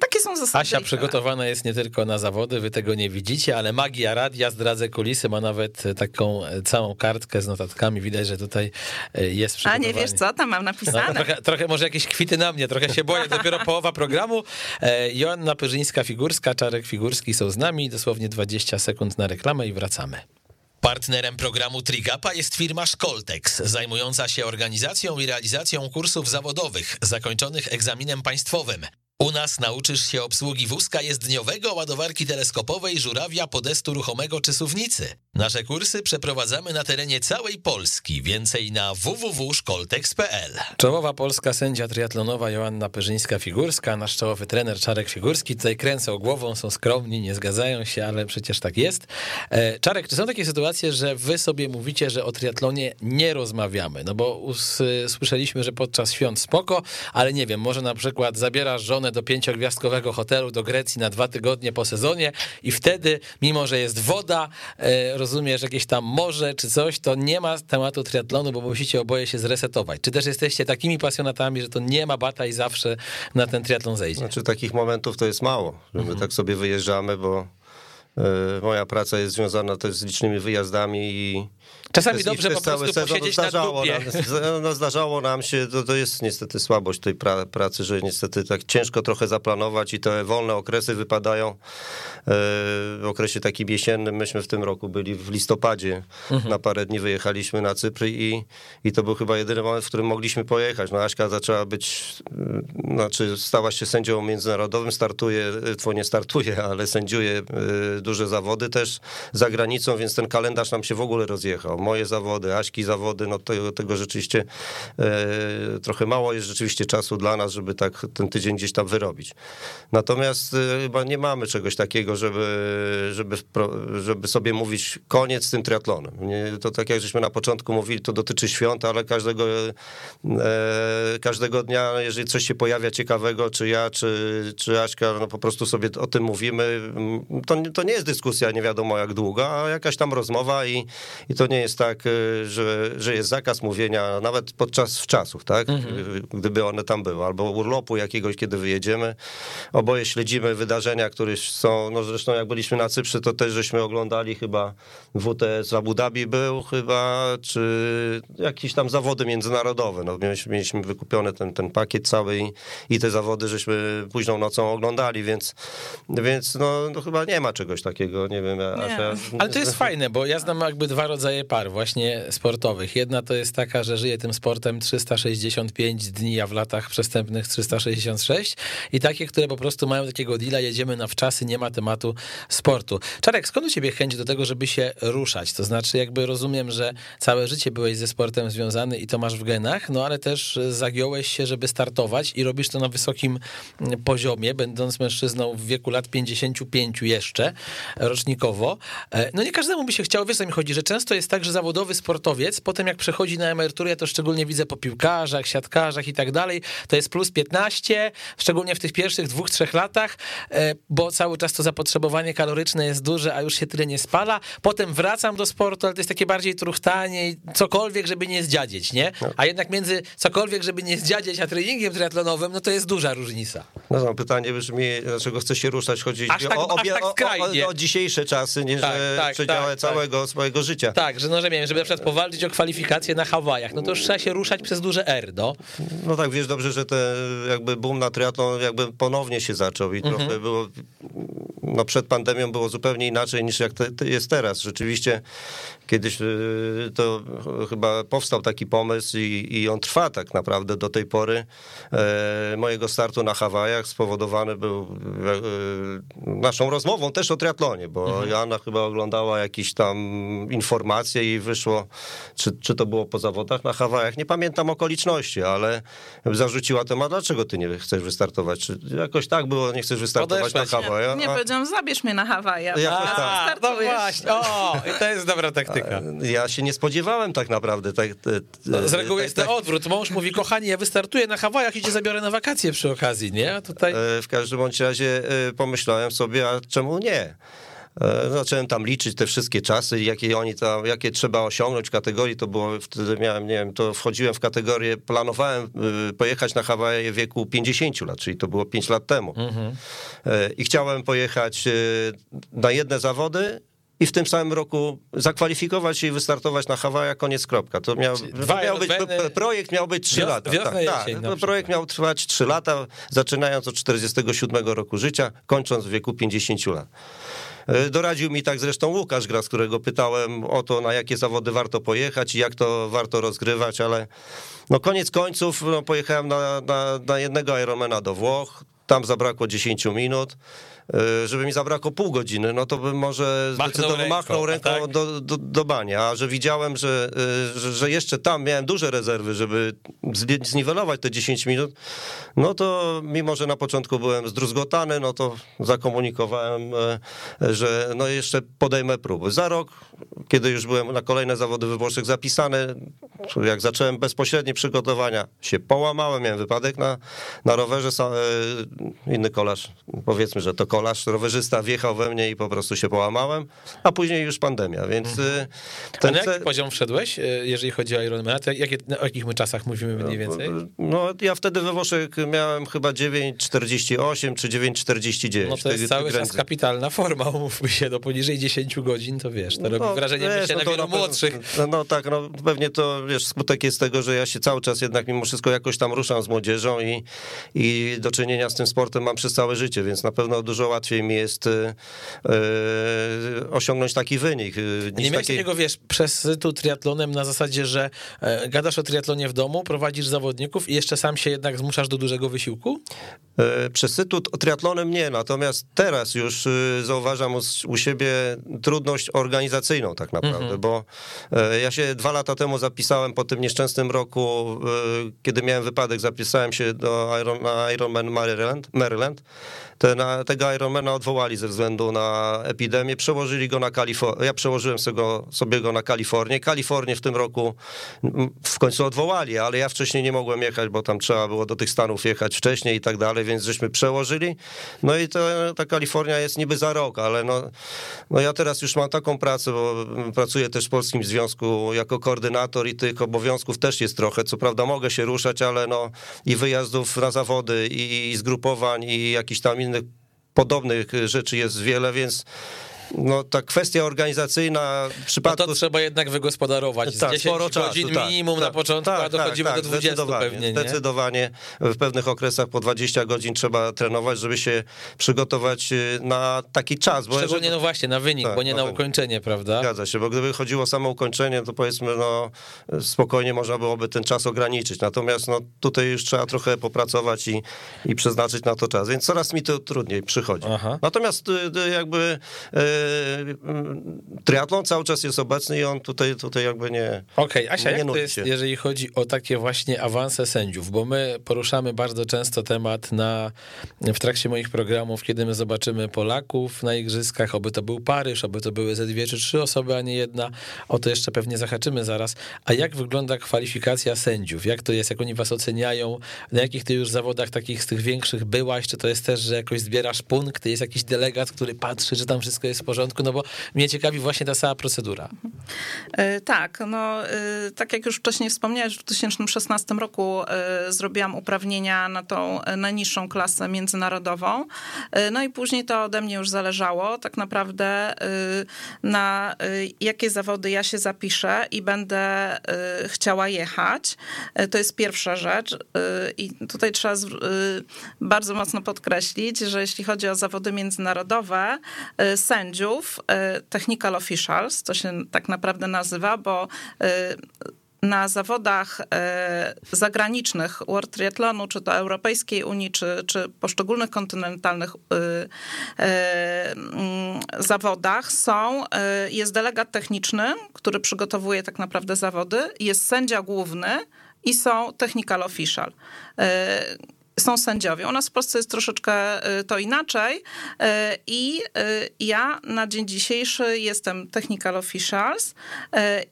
takie są zasady. Asia przygotowana jest nie tylko na zawody, wy tego nie widzicie, ale magia radia, zdradzę kulisy, ma nawet taką całą kartkę z notatkami, widać, że tutaj y, jest przygotowanie. A nie wiesz co, tam mam napisane. No, trochę, trochę, może jakieś kwity na mnie, trochę się boję, dopiero połowa programu. E, Joanna Pyrzyńska-Figurska, Czarek Figurski są z nami, dosłownie 20 sekund na reklamę i wracamy. Partnerem programu Trigapa jest firma Szkoltex, zajmująca się organizacją i realizacją kursów zawodowych zakończonych egzaminem państwowym. U nas nauczysz się obsługi wózka jezdniowego, ładowarki teleskopowej, żurawia, podestu ruchomego czy suwnicy. Nasze kursy przeprowadzamy na terenie całej Polski. Więcej na www.szkoltex.pl. Czołowa polska sędzia triatlonowa Joanna Perzyńska-Figurska, nasz czołowy trener Czarek Figurski. Tutaj kręcą głową, są skromni, nie zgadzają się, ale przecież tak jest. E, Czarek, czy są takie sytuacje, że wy sobie mówicie, że o triatlonie nie rozmawiamy? No bo usłyszeliśmy, że podczas świąt spoko, ale nie wiem, może na przykład zabierasz żonę do pięciogwiazdkowego hotelu do Grecji na dwa tygodnie po sezonie i wtedy, mimo że jest woda, e, rozumiesz, jakieś tam morze czy coś, to nie ma tematu triatlonu, bo musicie oboje się zresetować. Czy też jesteście takimi pasjonatami, że to nie ma bata i zawsze na ten triatlon zejdzie? Znaczy takich momentów to jest mało, że my mhm. tak sobie wyjeżdżamy, bo e, moja praca jest związana też z licznymi wyjazdami i Czasami dobrze po prostu sezon, posiedzieć zdarzało na nam, no, Zdarzało nam się, to, to jest niestety słabość tej pra, pracy, że niestety tak ciężko trochę zaplanować i te wolne okresy wypadają e, w okresie takim jesiennym. Myśmy w tym roku byli w listopadzie, mhm. na parę dni wyjechaliśmy na Cypr i, i to był chyba jedyny moment, w którym mogliśmy pojechać. No Aśka zaczęła być, e, znaczy stała się sędzią międzynarodowym, startuje, to nie startuje, ale sędziuje e, duże zawody też za granicą, więc ten kalendarz nam się w ogóle rozjechał moje zawody, Aśki zawody, no tego, tego rzeczywiście e, trochę mało jest rzeczywiście czasu dla nas, żeby tak ten tydzień gdzieś tam wyrobić. Natomiast e, chyba nie mamy czegoś takiego, żeby, żeby, żeby sobie mówić koniec z tym triatlonem. Nie, to tak jak żeśmy na początku mówili, to dotyczy świąt, ale każdego, e, każdego dnia, jeżeli coś się pojawia ciekawego, czy ja, czy, czy Aśka, no po prostu sobie o tym mówimy. To, to nie jest dyskusja nie wiadomo jak długa, a jakaś tam rozmowa i, i to nie jest jest tak, y, że, że jest zakaz mówienia nawet podczas wczasów, tak? Mhm. Gdyby one tam były, albo urlopu jakiegoś, kiedy wyjedziemy. Oboje śledzimy wydarzenia, które są, no zresztą jak byliśmy na Cyprze, to też żeśmy oglądali chyba WTS w Abu Dhabi był chyba, czy jakieś tam zawody międzynarodowe. No, mieliśmy, mieliśmy wykupiony ten, ten pakiet cały i, i te zawody żeśmy późną nocą oglądali, więc, więc no, no chyba nie ma czegoś takiego, nie wiem. Nie. Asia... Ale to jest fajne, bo ja znam jakby dwa rodzaje par par właśnie sportowych. Jedna to jest taka, że żyje tym sportem 365 dni, a w latach przestępnych 366 i takie, które po prostu mają takiego deala, jedziemy na wczasy, nie ma tematu sportu. Czarek, skąd u ciebie chęć do tego, żeby się ruszać? To znaczy jakby rozumiem, że całe życie byłeś ze sportem związany i to masz w genach, no ale też zagiąłeś się, żeby startować i robisz to na wysokim poziomie, będąc mężczyzną w wieku lat 55 jeszcze, rocznikowo. E, no nie każdemu by się chciało, wiesz co mi chodzi, że często jest tak, że zawodowy sportowiec, potem jak przechodzi na emeryturę, to szczególnie widzę po piłkarzach, siatkarzach i tak dalej, to jest plus 15, szczególnie w tych pierwszych dwóch, trzech latach, e, bo cały czas to zapotrzebowanie kaloryczne jest duże, a już się tyle nie spala. Potem wracam do sportu, ale to jest takie bardziej truchtanie i cokolwiek, żeby nie zdziadzieć, nie? No. A jednak między cokolwiek, żeby nie zdziadzieć, a treningiem triatlonowym, no to jest duża różnica. No, no pytanie brzmi, dlaczego chce się ruszać? Chodzi tak, o, o, tak o, o, dzisiejsze czasy, nie tak, że tak, przedziałe tak, tak, całego swojego życia. Tak, że no, że wiem, żeby na przykład powalczyć o kwalifikacje na Hawajach, no to już trzeba się ruszać przez duże R, no. No tak, wiesz dobrze, że ten jakby boom na triatlon jakby ponownie się zaczął i mhm. trochę było, no przed pandemią było zupełnie inaczej niż jak te, jest teraz. Rzeczywiście kiedyś y, to chyba powstał taki pomysł i, i on trwa tak naprawdę do tej pory. E, mojego startu na Hawajach spowodowany był e, naszą rozmową też o triatlonie, bo mhm. Joanna chyba oglądała jakieś tam informacje i wyszło, czy, czy to było po zawodach na Hawajach. Nie pamiętam okoliczności, ale zarzuciła temat, dlaczego ty nie chcesz wystartować? Czy jakoś tak było, nie chcesz wystartować na Hawajach? Nie, nie powiedziałam, zabierz mnie na Hawaja. Jakoś tak. No właśnie, o, i to jest dobra taktyka. Ja się nie spodziewałem tak naprawdę. Tak, no, z reguły jest tak, to odwrót. Mąż mówi, kochani, ja wystartuję na Hawajach i cię zabiorę na wakacje przy okazji, nie? Tutaj... E, w każdym bądź razie e, pomyślałem sobie, a czemu nie? E, zacząłem tam liczyć te wszystkie czasy, jakie oni tam, jakie trzeba osiągnąć w kategorii, to było, wtedy miałem, nie wiem, to wchodziłem w kategorię, planowałem y, pojechać na Hawaje w wieku 50 lat, czyli to było 5 lat temu. Mhm. E, I chciałem pojechać y, na jedne zawody i w tym samym roku zakwalifikować się i wystartować na Hawajach, koniec kropka. To miał, miał być, projekt miał być 3 lata. tak, tak. projekt miał trwać 3 lata, zaczynając od 47 roku życia, kończąc w wieku 50 lat. E, doradził mi tak zresztą Łukasz Gra, z którego pytałem o to, na jakie zawody warto pojechać i jak to warto rozgrywać, ale no koniec końców no, pojechałem na, na, na jednego Ironmana do Włoch, tam zabrakło 10 minut. E, żeby mi zabrakło pół godziny, no to bym może machnął ręką, machnął ręką tak? do, do, do bania, a że widziałem, że, że, że, jeszcze tam miałem duże rezerwy, żeby zniwelować te 10 minut, no to mimo, że na początku byłem zdruzgotany, no to zakomunikowałem, że no jeszcze podejmę próby. Za rok, kiedy już byłem na kolejne zawody wyborczych zapisany, jak zacząłem bezpośrednie przygotowania, się połamałem, miałem wypadek na, na rowerze, e, inny kolarz, powiedzmy, że to kolarz, rowerzysta wjechał we mnie i po prostu się połamałem, a później już pandemia, więc... Mhm. E, ten a na jaki poziom wszedłeś, e, jeżeli chodzi o Ironmana? Jakie, o jakich my czasach mówimy mniej więcej? No, ja wtedy we Włoszech miałem chyba 9,48 czy 9,49. No to jest cały czas kapitalna forma, umówmy się, do poniżej 10 godzin, to wiesz, to no, robi wrażenie, wiesz, myślę, no na wielu młodszych. No, no tak, no pewnie to, wiesz, skutek jest tego, że ja się cały czas jednak mimo wszystko jakoś tam ruszam z młodzieżą i, i do czynienia z tym sportem mam przez całe życie, więc na pewno dużo łatwiej mi jest yy, osiągnąć taki wynik. Nie miałeś takiej... takiego, wiesz, przesytu triatlonem na zasadzie, że e, gadasz o triatlonie w domu, prowadzisz zawodników i jeszcze sam się jednak zmuszasz do dużego wysiłku? E, przesytu triatlonem nie, natomiast teraz już zauważam u, siebie trudność organizacyjną tak naprawdę, mhm. bo ja się dwa lata temu zapisałem po tym nieszczęsnym roku, kiedy miałem wypadek, zapisałem się do Iron, na Ironman Maryland, Maryland te, na, tego Ironmana odwołali ze względu na epidemię, przełożyli go na Kalifornię. Ja przełożyłem sobie go, sobie go na Kalifornię. Kalifornię w tym roku w końcu odwołali, ale ja wcześniej nie mogłem jechać, bo tam trzeba było do tych Stanów jechać wcześniej i tak dalej, więc żeśmy przełożyli. No i to, ta Kalifornia jest niby za rok, ale no, no ja teraz już mam taką pracę, bo pracuję też w Polskim Związku jako koordynator i tych obowiązków też jest trochę. Co prawda mogę się ruszać, ale no i wyjazdów na zawody, i, i zgrupowań, i jakichś tam innych podobnych rzeczy jest wiele, więc no ta kwestia organizacyjna w przypadku... No to trzeba jednak wygospodarować. Z tak, 10 sporo godzin czasu, tak, minimum tak, na początku, tak, a dochodzimy tak, do 20 zdecydowanie, pewnie, nie? Zdecydowanie w pewnych okresach po 20 godzin trzeba trenować, żeby się przygotować y, na taki czas. Bo Szczególnie no właśnie, na wynik, tak, bo nie na ukończenie, prawda? Zgadza się, bo gdyby chodziło o samo ukończenie, to powiedzmy, no spokojnie można byłoby ten czas ograniczyć. Natomiast no tutaj już trzeba trochę popracować i, i przeznaczyć na to czas, więc coraz mi to trudniej przychodzi. Aha. Natomiast y, y, jakby triatlon cały czas jest obecny i on tutaj, tutaj jakby nie. Okej, okay, Asia, nie jak to jest, się. jeżeli chodzi o takie właśnie awanse sędziów? Bo my poruszamy bardzo często temat na, w trakcie moich programów, kiedy my zobaczymy Polaków na igrzyskach, oby to był Paryż, oby to były ze dwie czy trzy osoby, a nie jedna. O to jeszcze pewnie zahaczymy zaraz. A jak wygląda kwalifikacja sędziów? Jak to jest? Jak oni was oceniają? Na jakich ty już zawodach takich z tych większych byłaś? Czy to jest też, że jakoś zbierasz punkty? Jest jakiś delegat, który patrzy, że tam wszystko jest w porządku, no bo mnie ciekawi właśnie ta cała procedura. E, tak, no e, tak jak już wcześniej wspomniałeś, w 2016 roku e, zrobiłam uprawnienia na tą najniższą klasę międzynarodową, no i później to ode mnie już zależało tak naprawdę na jakie zawody ja się zapiszę i będę chciała jechać. To jest pierwsza rzecz i tutaj trzeba bardzo mocno podkreślić, że jeśli chodzi o zawody międzynarodowe, sędziów, sędziów, e, technical officials, to się tak naprawdę nazywa, bo e, na zawodach e, zagranicznych World Triathlonu, czy to Europejskiej Unii, czy, czy poszczególnych kontynentalnych mm, zawodach są, jest delegat techniczny, który przygotowuje tak naprawdę zawody, jest sędzia główny i są technical official są sędziowie. U nas w Polsce jest troszeczkę y, to inaczej y, i y, ja na dzień dzisiejszy jestem technical officials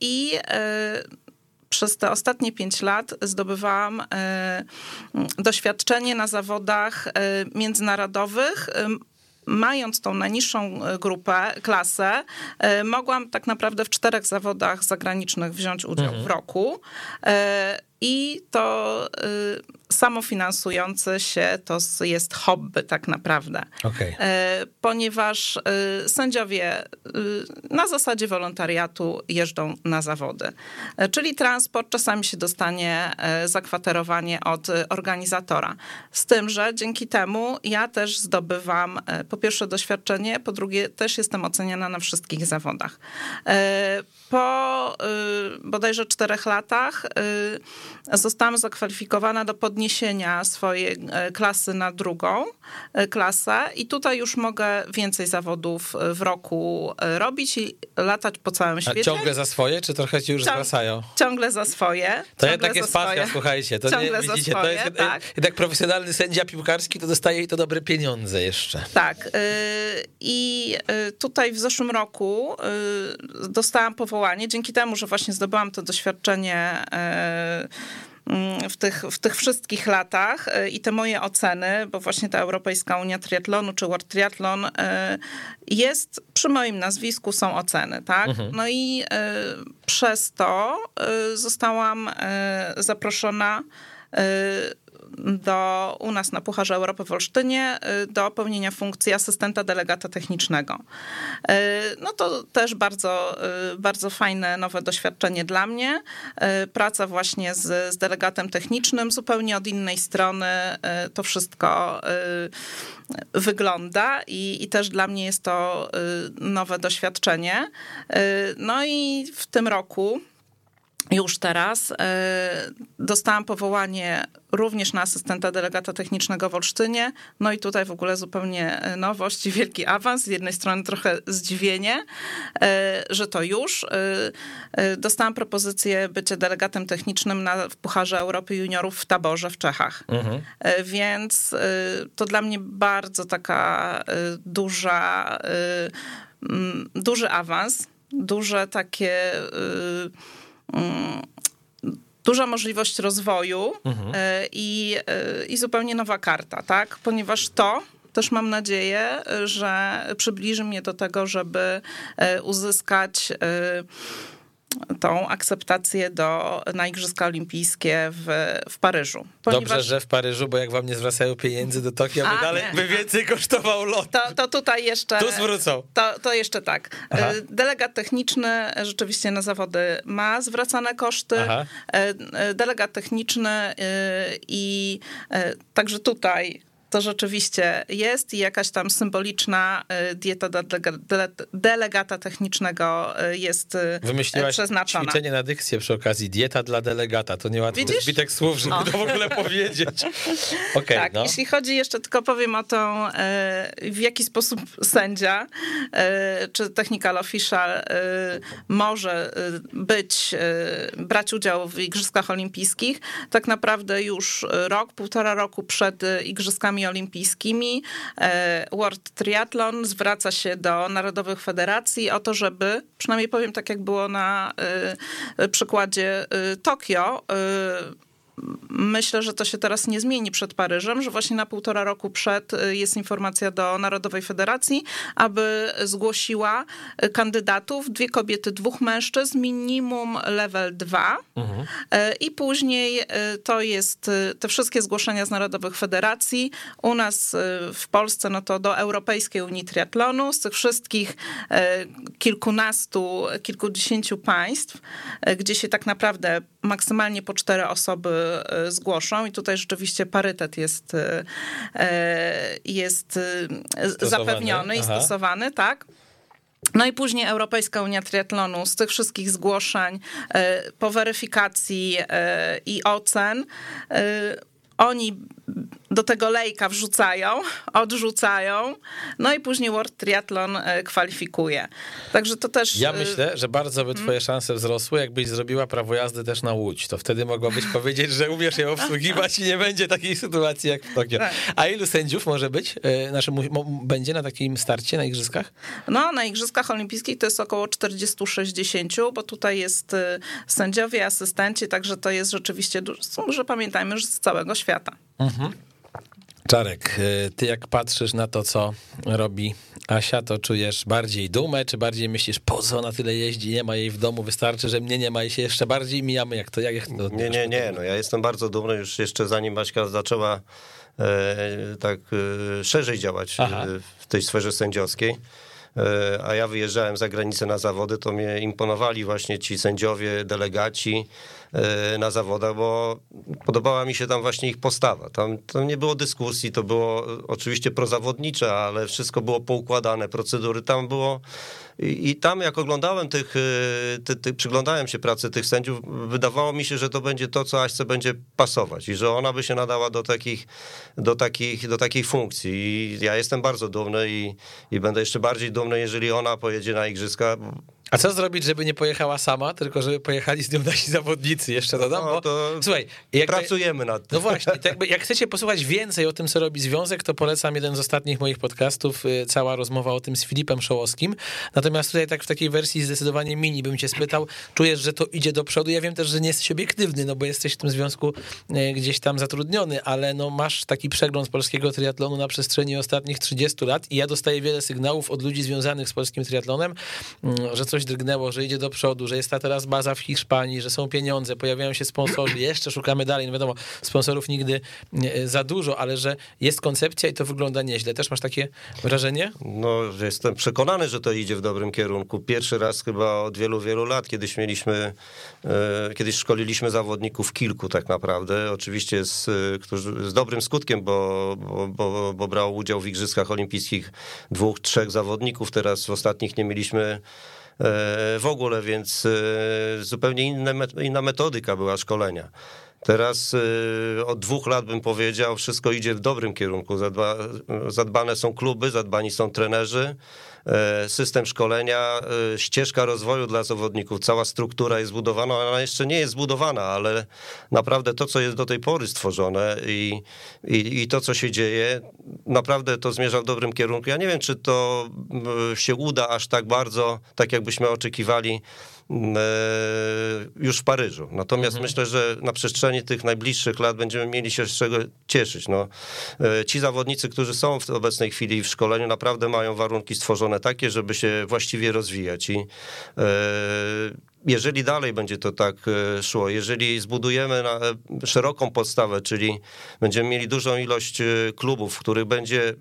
i przez te ostatnie pięć lat zdobywałam doświadczenie na zawodach międzynarodowych mając tą najniższą grupę, klasę, mogłam tak naprawdę w czterech zawodach zagranicznych wziąć udział mhm. w roku. I to y, samofinansujące się to jest hobby tak naprawdę. Okay. E, ponieważ y, sędziowie y, na zasadzie wolontariatu jeżdżą na zawody. E, czyli transport czasami się dostanie e, zakwaterowanie od organizatora. Z tym, że dzięki temu ja też zdobywam po pierwsze doświadczenie, po drugie też jestem oceniana na wszystkich zawodach. Po bodajże czterech latach zostałam zakwalifikowana do podniesienia swojej klasy na drugą klasę i tutaj już mogę więcej zawodów w roku robić i latać po całym świecie. A ciągle za swoje, czy trochę ci już Ciąg, zwracają? Ciągle za swoje. To jednak jest pasja, słuchajcie. To ciągle nie, widzicie, swoje, to jest tak. jednak profesjonalny sędzia piłkarski, to dostaje i to dobre pieniądze jeszcze. Tak. Y, I y, tutaj w zeszłym roku y, dostałam powołanie, dzięki temu, że właśnie zdobyłam to doświadczenie w tych, w tych wszystkich latach i te moje oceny, bo właśnie ta Europejska Unia Triatlonu czy World Triathlon jest przy moim nazwisku są oceny, tak? Mhm. No i przez to zostałam zaproszona do, u nas na Pucharze Europy w Olsztynie y, do pełnienia funkcji asystenta delegata technicznego. Y, no to też bardzo, y, bardzo fajne, nowe doświadczenie dla mnie. Praca właśnie z, z delegatem technicznym, zupełnie od innej strony to wszystko wygląda i, i też dla mnie jest to nowe doświadczenie. No i w tym roku już teraz. E, dostałam powołanie również na asystenta delegata technicznego w Olsztynie. No i tutaj w ogóle zupełnie e, nowość i wielki awans. Z jednej strony trochę zdziwienie, e, że to już. Dostałam propozycję bycia delegatem technicznym na, w Pucharze Europy Juniorów w Taborze w Czechach. Mhm. Więc to dla mnie bardzo taka duża, duży awans, duże takie duża możliwość rozwoju mhm. E, i, e, i zupełnie nowa karta, tak? Ponieważ to też mam nadzieję, że przybliży mnie do tego, żeby e, uzyskać tą akceptację do, na Igrzyska Olimpijskie w, w Paryżu. Ponieważ... Dobrze, że w Paryżu, bo jak wam nie zwracają pieniędzy do Tokio, by dalej nie. by więcej kosztował lot. To, to tutaj jeszcze... Tu zwrócą. To, to jeszcze tak. Aha. Y, delegat techniczny rzeczywiście na zawody ma zwracane koszty. Aha. Y, y, delegat techniczny i także tutaj to rzeczywiście jest i jakaś tam symboliczna y, dieta delegata technicznego y, jest y, Wymyśliłaś przeznaczona. ćwiczenie na dykcję przy okazji. Dieta dla delegata. To niełatwy zbitek słów, żeby no. to w ogóle powiedzieć. Okay, tak, no. jeśli chodzi jeszcze, tylko powiem o to, w jaki sposób sędzia czy technical official może być, brać udział w Igrzyskach Olimpijskich. Tak naprawdę już rok, półtora roku przed Igrzyskami Olimpijskimi. E, World Triathlon zwraca się do narodowych federacji o to, żeby, przynajmniej powiem tak jak było na e, przykładzie e, Tokio, Myślę, że to się teraz nie zmieni przed Paryżem, że właśnie na półtora roku przed y, jest informacja do Narodowej Federacji, aby zgłosiła y, kandydatów, dwie kobiety, dwóch mężczyzn, minimum level 2 mhm. Y, i później to jest te wszystkie zgłoszenia z Narodowych Federacji. U nas w Polsce, no to do Europejskiej Unii Triatlonu, z tych wszystkich kilkunastu, kilkudziesięciu państw, gdzie się tak naprawdę maksymalnie po cztery osoby zgłoszą i tutaj rzeczywiście parytet jest, e, e, jest zapewniony i stosowany, tak? No i później Europejska Unia Triatlonu z tych wszystkich zgłoszeń po weryfikacji i ocen oni do tego lejka wrzucają, odrzucają, no i później World Triathlon e, kwalifikuje. Także to też... Ja e, myślę, że bardzo by twoje szanse wzrosły, jakbyś zrobiła prawo jazdy też na Łódź. To wtedy mogłabyś powiedzieć, że umiesz je obsługiwać i nie będzie takiej sytuacji jak w Tokio. Tak. A ilu sędziów może być? Znaczy, będzie na takim starcie na igrzyskach? No, na igrzyskach olimpijskich to jest około 40-60, bo tutaj jest sędziowie, asystenci, także to jest rzeczywiście dużo, że pamiętajmy, że z całego świata. Mhm. Czarek, y, ty jak patrzysz na to, co robi Asia, to czujesz bardziej dumę, czy bardziej myślisz, po co ona tyle jeździ, nie ma jej w domu, wystarczy, że mnie nie ma i się jeszcze bardziej mijamy, jak to, jak, to Nie, nie, nie, no ja jestem bardzo dumny, już jeszcze zanim Aśka zaczęła e, tak e, szerzej działać e, w tej sferze sędziowskiej, e, a ja wyjeżdżałem za granicę na zawody, to mnie imponowali właśnie ci sędziowie, delegaci, E, na zawodach, bo podobała mi się tam właśnie ich postawa. Tam, tam nie było dyskusji, to było oczywiście prozawodnicze, ale wszystko było poukładane, procedury tam było I, I, tam jak oglądałem tych, y, ty, ty, przyglądałem się pracy tych sędziów, wydawało mi się, że to będzie to, co Aśce będzie pasować i że ona by się nadała do takich, do takich, do takiej funkcji. I ja jestem bardzo dumny i, i będę jeszcze bardziej dumny, jeżeli ona pojedzie na igrzyska, a co zrobić, żeby nie pojechała sama, tylko żeby pojechali z nią nasi zawodnicy, jeszcze dodam? No, to Słuchaj, jak pracujemy nad tym. No właśnie, jakby, jak chcecie posłuchać więcej o tym, co robi Związek, to polecam jeden z ostatnich moich podcastów, y, cała rozmowa o tym z Filipem Szołowskim. Natomiast tutaj tak w takiej wersji zdecydowanie mini bym cię spytał, czujesz, że to idzie do przodu? Ja wiem też, że nie jesteś obiektywny, no bo jesteś w tym związku y, gdzieś tam zatrudniony, ale no masz taki przegląd polskiego triatlonu na przestrzeni ostatnich 30 lat i ja dostaję wiele sygnałów od ludzi związanych z polskim triatlonem, mm, że coś drgnęło, że idzie do przodu, że jest ta teraz baza w Hiszpanii, że są pieniądze, pojawiają się sponsorzy, jeszcze szukamy dalej, no wiadomo, sponsorów nigdy za dużo, ale że jest koncepcja i to wygląda nieźle. Też masz takie wrażenie? No, jestem przekonany, że to idzie w dobrym kierunku. Pierwszy raz chyba od wielu, wielu lat, kiedyś mieliśmy, e, kiedyś szkoliliśmy zawodników kilku tak naprawdę, oczywiście z, e, z dobrym skutkiem, bo, bo, bo, bo brało udział w Igrzyskach Olimpijskich dwóch, trzech zawodników, teraz w ostatnich nie mieliśmy w ogóle, więc e, zupełnie inne, inna metodyka była szkolenia. Teraz od dwóch lat bym powiedział, wszystko idzie w dobrym kierunku. Zadba, zadbane są kluby, zadbani są trenerzy, e, system szkolenia, e, ścieżka rozwoju dla zawodników, cała struktura jest zbudowana. Ona jeszcze nie jest zbudowana, ale naprawdę to, co jest do tej pory stworzone i, i, i to, co się dzieje, naprawdę to zmierza w dobrym kierunku. Ja nie wiem, czy to się uda aż tak bardzo, tak jakbyśmy oczekiwali E, już w Paryżu. Natomiast mhm. myślę, że na przestrzeni tych najbliższych lat będziemy mieli się z czego cieszyć. No, e, ci zawodnicy, którzy są w obecnej chwili w szkoleniu, naprawdę mają warunki stworzone takie, żeby się właściwie rozwijać. I e, jeżeli dalej będzie to tak szło, jeżeli zbudujemy szeroką podstawę, czyli będziemy mieli dużą ilość klubów, w których będzie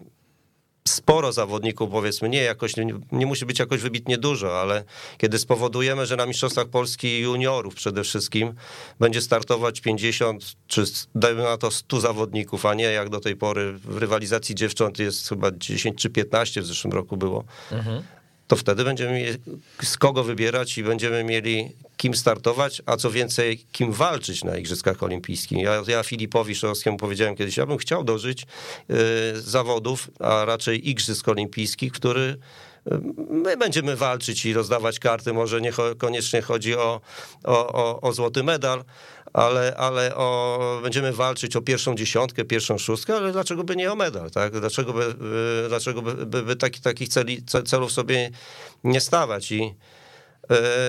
sporo zawodników, powiedzmy, nie jakoś, nie, nie, musi być jakoś wybitnie dużo, ale kiedy spowodujemy, że na Mistrzostwach Polski juniorów przede wszystkim będzie startować 50 czy dajmy na to 100 zawodników, a nie jak do tej pory w rywalizacji dziewcząt jest chyba 10 czy 15 w zeszłym roku było, mhm to wtedy będziemy mieli z kogo wybierać i będziemy mieli kim startować, a co więcej, kim walczyć na Igrzyskach Olimpijskich. Ja, ja Filipowi Szorowskiemu powiedziałem kiedyś, ja bym chciał dożyć y, zawodów, a raczej Igrzysk Olimpijskich, który my będziemy walczyć i rozdawać karty, może niekoniecznie chodzi o, o, o, o złoty medal, ale, ale o, będziemy walczyć o pierwszą dziesiątkę, pierwszą szóstkę, ale dlaczego by nie o medal, tak? Dlaczego by, dlaczego by, by, by taki, takich celi, celów sobie nie stawać i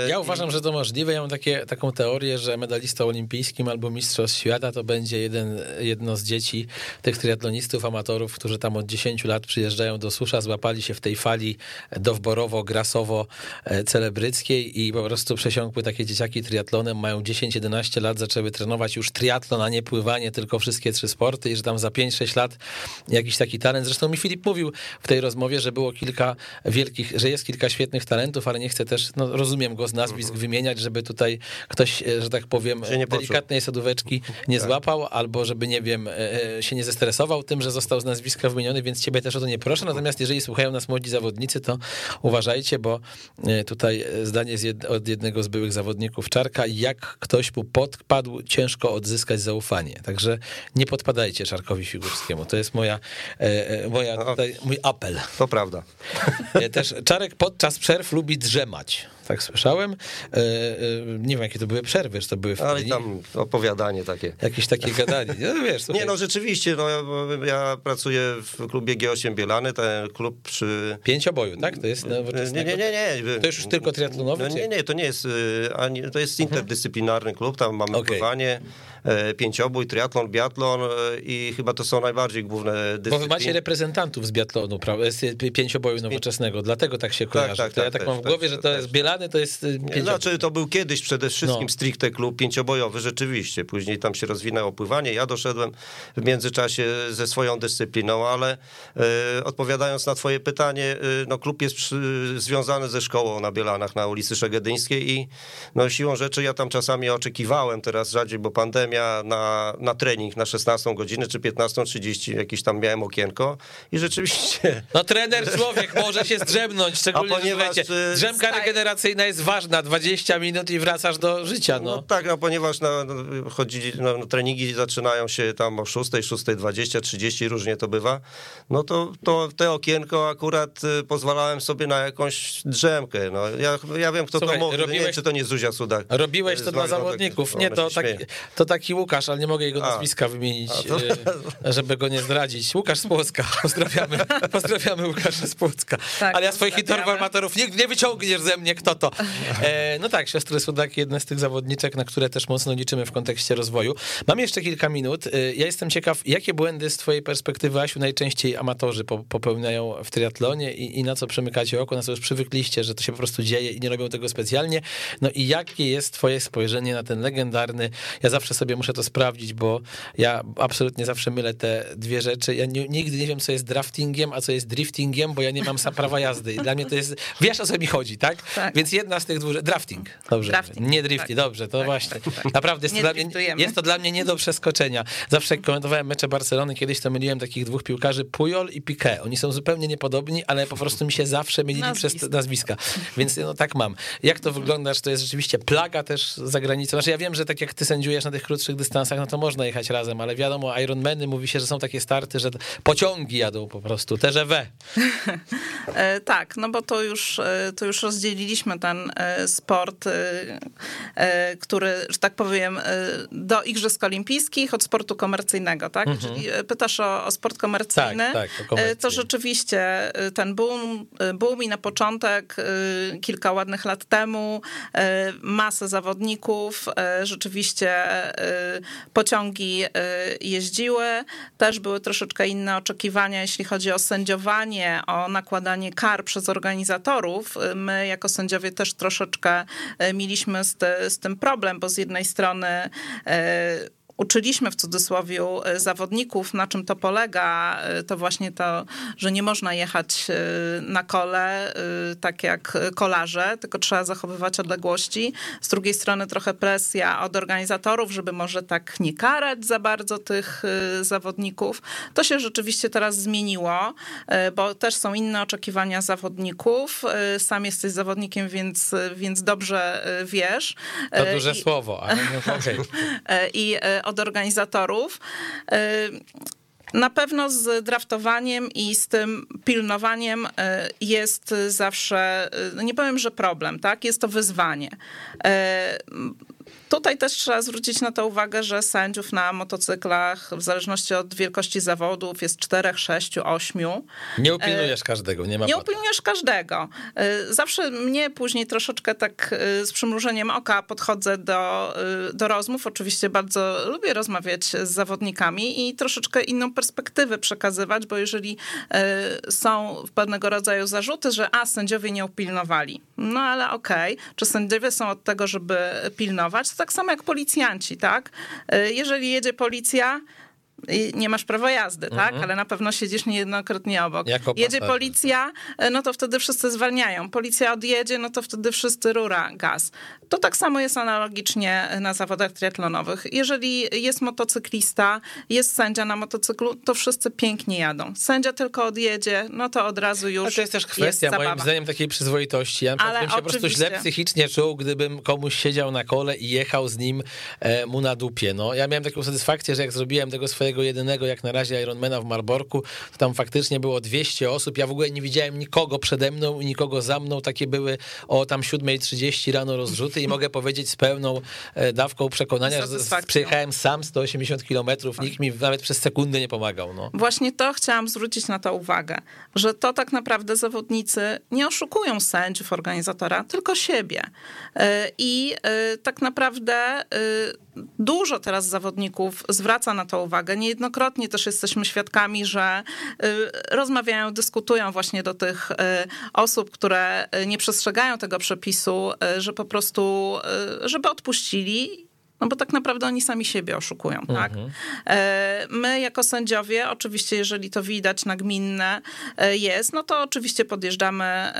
ja uważam, że to możliwe. Ja mam takie, taką teorię, że medalistą olimpijskim albo mistrzostw świata to będzie jeden, jedno z dzieci tych triatlonistów, amatorów, którzy tam od 10 lat przyjeżdżają do Susza, złapali się w tej fali dowborowo, grasowo e, celebryckiej i po prostu przesiąkły takie dzieciaki triatlonem, mają 10-11 lat, zaczęły trenować już triatlon, a nie pływanie, tylko wszystkie trzy sporty i że tam za 5-6 lat jakiś taki talent. Zresztą mi Filip mówił w tej rozmowie, że było kilka wielkich, że jest kilka świetnych talentów, ale nie chcę też, no rozumiem go z nazwisk mhm. wymieniać, żeby tutaj ktoś, e, że tak powiem, delikatnej sadóweczki nie tak. złapał, albo żeby, nie wiem, e, e, się nie zestresował tym, że został z nazwiska wymieniony, więc ciebie też o to nie proszę. Natomiast jeżeli słuchają nas młodzi zawodnicy, to uważajcie, bo tutaj zdanie od jednego z byłych zawodników Czarka, jak ktoś mu podpadł, ciężko odzyskać zaufanie. Także nie podpadajcie Czarkowi Figurskiemu. To jest moja, moja no, tutaj, mój apel. To prawda. Też Czarek podczas przerw lubi drzemać tak słyszałem. E, e, nie wiem, jakie to były przerwy, czy to były... Ale tam opowiadanie takie. Jakieś takie gadanie. No, wiesz, nie, no rzeczywiście, no, ja, pracuję w klubie G8 Bielany, ten klub przy... Pięcioboju, tak? To jest Nie, nie, nie, nie. To już tylko triatlonowy? No, nie, nie, to nie jest, y, to jest interdyscyplinarny klub, tam mamy okay. pływanie, E, pięciobój, triatlon, biatlon e, i chyba to są najbardziej główne dyscypliny. Bo wy macie reprezentantów z biatlonu, z pięcioboju nowoczesnego, dlatego tak się tak, kojarzy. Tak, tak, ja tak, tak mam w głowie, że to jest Bielany to jest pięcio... Znaczy, to był kiedyś przede wszystkim no. stricte klub pięciobojowy, rzeczywiście. Później tam się rozwinęło pływanie. Ja doszedłem w międzyczasie ze swoją dyscypliną, ale e, odpowiadając na twoje pytanie, e, no klub jest przy, związany ze szkołą na Bielanach na ulicy Szegedyńskiej i no siłą rzeczy ja tam czasami oczekiwałem, teraz rzadziej, bo pandemia, na, na trening na 16 godzinę czy 15.30 jakieś tam miałem okienko i rzeczywiście... No trener człowiek może się zdrzemnąć, szczególnie, A ponieważ, że e, drzemka regeneracyjna jest ważna, 20 minut i wracasz do życia. No, no tak, no ponieważ no, chodzili, no, treningi zaczynają się tam o 6, 6.20, 30, różnie to bywa, no to, to te okienko akurat y, pozwalałem sobie na jakąś drzemkę. No, ja, ja wiem, kto Słuchaj, to mówi, robiłeś, nie wiem, czy to nie Zuzia Sudak. Robiłeś to dla zawodników. Nie, to, taki, to taki Łukasz, ale nie mogę jego nazwiska A. wymienić, A, to... Y, żeby go nie zdradzić. Łukasz z Płocka. Pozdrawiamy. Pozdrawiamy Łukasza z Płocka. Tak, ale ja swoich informatorów nie, nie wyciągniesz ze mnie, kto to. E, no tak, siostry Sudak, jedne z tych zawodniczek, na które też mocno liczymy w kontekście rozwoju. Mam jeszcze kilka minut. Y, ja jestem ciekaw, jakie błędy z twojej perspektywy, Asiu, najczęściej amatorzy popełniają w triatlonie i, i na co przymykacie oko, na co już przywykliście, że to się po prostu dzieje i nie robią tego specjalnie. No i jakie jest twoje spojrzenie na ten legendarny, ja zawsze sobie muszę to sprawdzić, bo ja absolutnie zawsze mylę te dwie rzeczy. Ja nie, nigdy nie wiem, co jest draftingiem, a co jest driftingiem, bo ja nie mam sam prawa jazdy. I dla mnie to jest, wiesz o co mi chodzi, tak? tak. Więc jedna z tych dwóch, drafting, dobrze, drafting, nie drifting, tak. dobrze, to tak, właśnie. Tak, tak. Naprawdę jest to, dla mnie, jest to dla mnie nie do przeskoczenia. Zawsze jak komentowałem mecze Barcelony, kiedyś to myliłem takich dwóch piłkarzy, Pujol i Piqué. Oni są zupełnie niepodobni, ale po prostu mi się zawsze mylili Nazwisk. przez nazwiska. Więc no tak mam. Jak to wygląda, czy to jest rzeczywiście plaga też za granicą? Znaczy ja wiem, że tak jak ty sędziujesz na tych krótszych dystansach, no to można jechać razem, ale wiadomo, Ironmany mówi się, że są takie starty, że pociągi jadą po prostu, TGV. E, tak, no bo to już, e, to już rozdzieliliśmy ten e, sport, który, że tak powiem, do Igrzysk Olimpijskich od sportu komercyjnego, tak? Mhm. Czyli pytasz o, o sport komercyjny. Tak, tak, to rzeczywiście ten boom, boom i na początek, kilka ładnych lat temu, masę zawodników, rzeczywiście pociągi jeździły. Też były troszeczkę inne oczekiwania, jeśli chodzi o sędziowanie, o nakładanie kar przez organizatorów. My jako sędziowie też troszeczkę mieliśmy z, z tym problem, bo z jednej strony uczyliśmy w cudzysłowie e, zawodników, na czym to polega, e, to właśnie to, że nie można jechać e, na kole tak jak kolarze, tylko trzeba zachowywać odległości. Z drugiej strony trochę presja od organizatorów, żeby może tak nie karać za bardzo tych zawodników. To się rzeczywiście teraz zmieniło, bo też są inne oczekiwania zawodników. Sam jesteś zawodnikiem, więc, więc dobrze wiesz. To duże I, słowo, ale no, okay. I od organizatorów. Y, na pewno z draftowaniem i z tym pilnowaniem y, jest zawsze, y, no nie powiem, że problem, tak? Jest to wyzwanie. Tutaj też trzeba zwrócić na to uwagę, że sędziów na motocyklach, w zależności od wielkości zawodów, jest czterech, sześciu, ośmiu. Nie upilnujesz każdego, nie ma Nie upilnujesz każdego. E, zawsze mnie później troszeczkę tak e, z przymrużeniem oka podchodzę do, e, do rozmów. Oczywiście bardzo lubię rozmawiać z zawodnikami i troszeczkę inną perspektywę przekazywać, bo jeżeli są pewnego rodzaju zarzuty, że a, sędziowie nie upilnowali. No ale okej, okay. czy sędziowie są od tego, żeby pilnować? Tak samo jak policjanci, tak? E, jeżeli jedzie policja, nie masz prawa jazdy, tak? Mhm. Ale na pewno siedzisz niejednokrotnie obok. Jako Jedzie policja, e, no to wtedy wszyscy zwalniają. Policja odjedzie, no to wtedy wszyscy rura gaz. To tak samo jest analogicznie na zawodach triatlonowych. Jeżeli jest motocyklista, jest sędzia na motocyklu, to wszyscy pięknie jadą. Sędzia tylko odjedzie, no to od razu już. Ale to jest też kwestia, jest moim zdaniem, takiej przyzwoitości. Ja Ale bym się oczywiście. po prostu źle psychicznie czuł, gdybym komuś siedział na kole i jechał z nim e, mu na dupie. No, ja miałem taką satysfakcję, że jak zrobiłem tego swojego swojego jedynego, jak na razie, Ironmana w Marborku, to tam faktycznie było 200 osób. Ja w ogóle nie widziałem nikogo przede mną i nikogo za mną. Takie były o tam 7.30 rano rozrzuty i mogę powiedzieć z pełną e, dawką przekonania, że przyjechałem sam 180 kilometrów, nikt mi nawet przez sekundę nie pomagał. No. Właśnie to chciałam zwrócić na to uwagę, że to tak naprawdę zawodnicy nie oszukują sędziów, organizatora, tylko siebie. E, I e, tak naprawdę dużo teraz zawodników zwraca na to uwagę Niejednokrotnie też jesteśmy świadkami, że rozmawiają, dyskutują właśnie do tych osób, które nie przestrzegają tego przepisu, że po prostu, żeby odpuścili no bo tak naprawdę oni sami siebie oszukują, tak? Mhm. My jako sędziowie, oczywiście jeżeli to widać nagminne jest, no to oczywiście podjeżdżamy,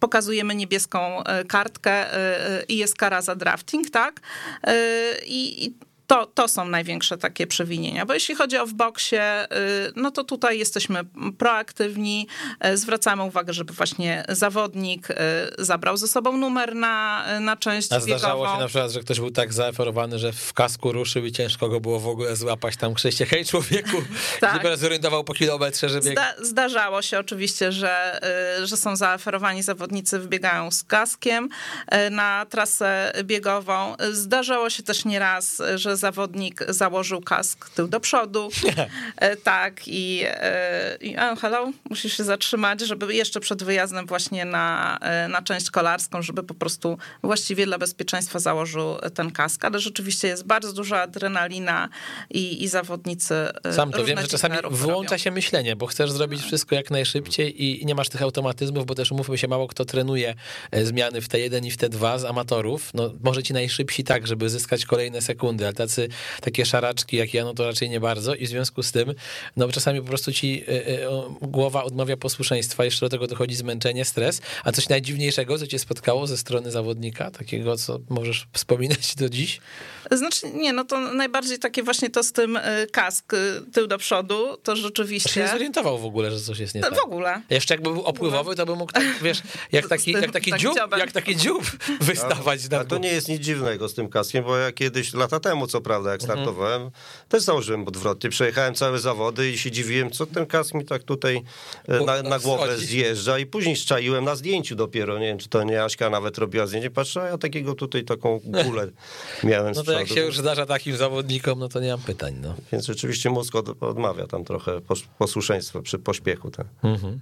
pokazujemy niebieską kartkę i jest kara za drafting, tak? I, to, to są największe takie przewinienia. Bo jeśli chodzi o w boksie, y, no to tutaj jesteśmy proaktywni, y, zwracamy uwagę, żeby właśnie zawodnik y, zabrał ze sobą numer na, na część A zdarzało się na przykład, że ktoś był tak zaoferowany, że w kasku ruszył i ciężko go było w ogóle złapać tam krzyście. Hej człowieku, tak. się zorientował po kilometrze, że bieg... Zda, zdarzało się oczywiście, że, że są zaoferowani zawodnicy, wybiegają z kaskiem na trasę biegową. Zdarzało się też nieraz, że zawodnik założył kask tył do przodu. E, tak, i, e, i oh, hello, musisz się zatrzymać, żeby jeszcze przed wyjazdem właśnie na, e, na część kolarską, żeby po prostu właściwie dla bezpieczeństwa założył ten kask. Ale rzeczywiście jest bardzo duża adrenalina i, i zawodnicy. Sam to wiem, że czasami wyłącza robią. się myślenie, bo chcesz zrobić wszystko jak najszybciej i nie masz tych automatyzmów, bo też umówmy się, mało kto trenuje zmiany w T1 i w T2 z amatorów. No, może ci najszybsi tak, żeby zyskać kolejne sekundy, ale tacy, takie szaraczki jak ja, no to raczej nie bardzo i w związku z tym, no czasami po prostu ci y, y, głowa odmawia posłuszeństwa, jeszcze do tego dochodzi zmęczenie, stres, a coś najdziwniejszego, co cię spotkało ze strony zawodnika, takiego, co możesz wspominać do dziś? Znaczy, nie, no to najbardziej takie właśnie to z tym y, kask tył do przodu, to rzeczywiście... Czy nie zorientował w ogóle, że coś jest nie tak? W ogóle. Jeszcze jakby był opływowy, to by mógł, tak, wiesz, jak taki, jak taki tak dziób, jak taki dziób wystawać. A, a to nie jest nic dziwnego z tym kaskiem, bo ja kiedyś, lata temu co prawda, jak mhm. startowałem, mhm. też założyłem podwrotnie. Przejechałem całe zawody i się dziwiłem, co ten kask mi tak tutaj e, na, na głowę zjeżdża i później szczaiłem na zdjęciu dopiero, nie wiem, czy to nie Aśka nawet robiła zdjęcie, patrzę, a ja takiego tutaj taką kulę miałem No to jak się już zdarza takim zawodnikom, no to nie mam pytań, no. Więc rzeczywiście mózg od, odmawia tam trochę posłuszeństwa przy pośpiechu. Tak. Mhm.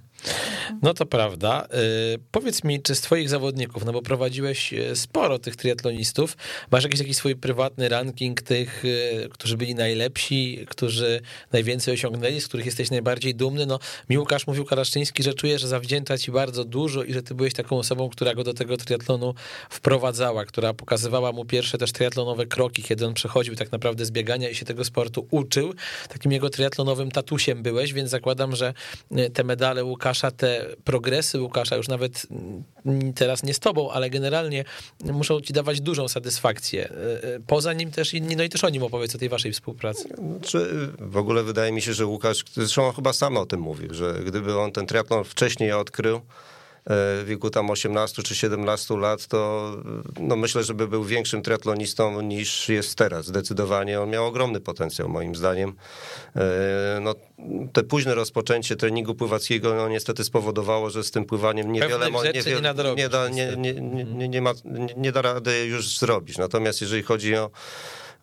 No to prawda. Y, powiedz mi, czy z twoich zawodników, no bo prowadziłeś y, sporo tych triatlonistów, masz jakiś taki swój prywatny ranking tych, y, którzy byli najlepsi, którzy najwięcej osiągnęli, z których jesteś najbardziej dumny? No mi Łukasz mówił Karaszczyński, że czuje, że zawdzięcza ci bardzo dużo i że ty byłeś taką osobą, która go do tego triatlonu wprowadzała, która pokazywała mu pierwsze też triatlonowe kroki, kiedy on przechodził tak naprawdę z biegania i się tego sportu uczył. Takim jego triatlonowym tatusiem byłeś, więc zakładam, że te medale Łukasza, te progresy Łukasza, już nawet mm, teraz nie z tobą, ale generalnie muszą ci dawać dużą satysfakcję. E, poza nim też inni, no i też o nim opowiedz, o tej waszej współpracy. Czy w ogóle wydaje mi się, że Łukasz, zresztą chyba sam o tym mówił, że gdyby on ten triatlon wcześniej odkrył, w wieku tam 18 czy 17 lat, to no myślę, że by był większym triatlonistą niż jest teraz. Zdecydowanie on miał ogromny potencjał moim zdaniem. E, no, te późne rozpoczęcie treningu pływackiego no, niestety spowodowało, że z tym pływaniem niewiele nie, nie, nie, da, nie, nie, nie, nie, ma, nie da rady już zrobić. Natomiast jeżeli chodzi o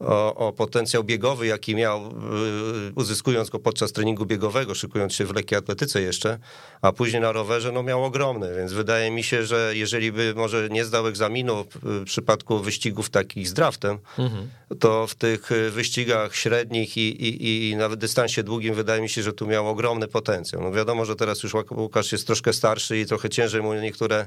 o, o, potencjał biegowy, jaki miał, y, uzyskując go podczas treningu biegowego, szykując się w lekkiej atletyce jeszcze, a później na rowerze, no miał ogromny, więc wydaje mi się, że jeżeli by może nie zdał egzaminu w przypadku wyścigów takich z draftem, mhm. to w tych wyścigach średnich i, i, i nawet dystansie długim wydaje mi się, że tu miał ogromny potencjał. No wiadomo, że teraz już Łukasz jest troszkę starszy i trochę ciężej mu niektóre,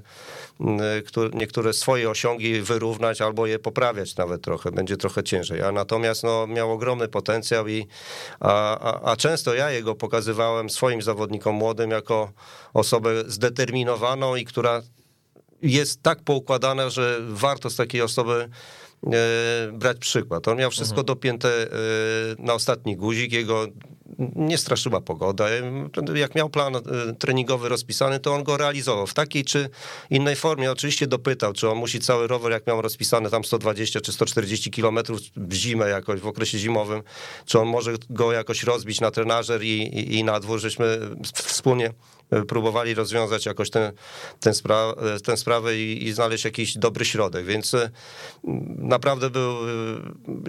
niektóre swoje osiągi wyrównać albo je poprawiać nawet trochę, będzie trochę ciężej a natomiast no, miał ogromny potencjał i a, a, a często ja jego pokazywałem swoim zawodnikom młodym jako osobę zdeterminowaną i która jest tak poukładana, że warto z takiej osoby brać przykład. On miał wszystko mhm. dopięte e, na ostatni guzik, jego nie straszyła pogoda. Jak miał plan e, treningowy rozpisany, to on go realizował w takiej czy innej formie. Oczywiście dopytał, czy on musi cały rower, jak miał rozpisany tam 120 czy 140 kilometrów w zimę jakoś, w okresie zimowym, czy on może go jakoś rozbić na trenażer i, i, i na dwór, żeśmy wspólnie e, próbowali rozwiązać jakoś tę ten, spra ten sprawę i, i, znaleźć jakiś dobry środek, więc e, naprawdę był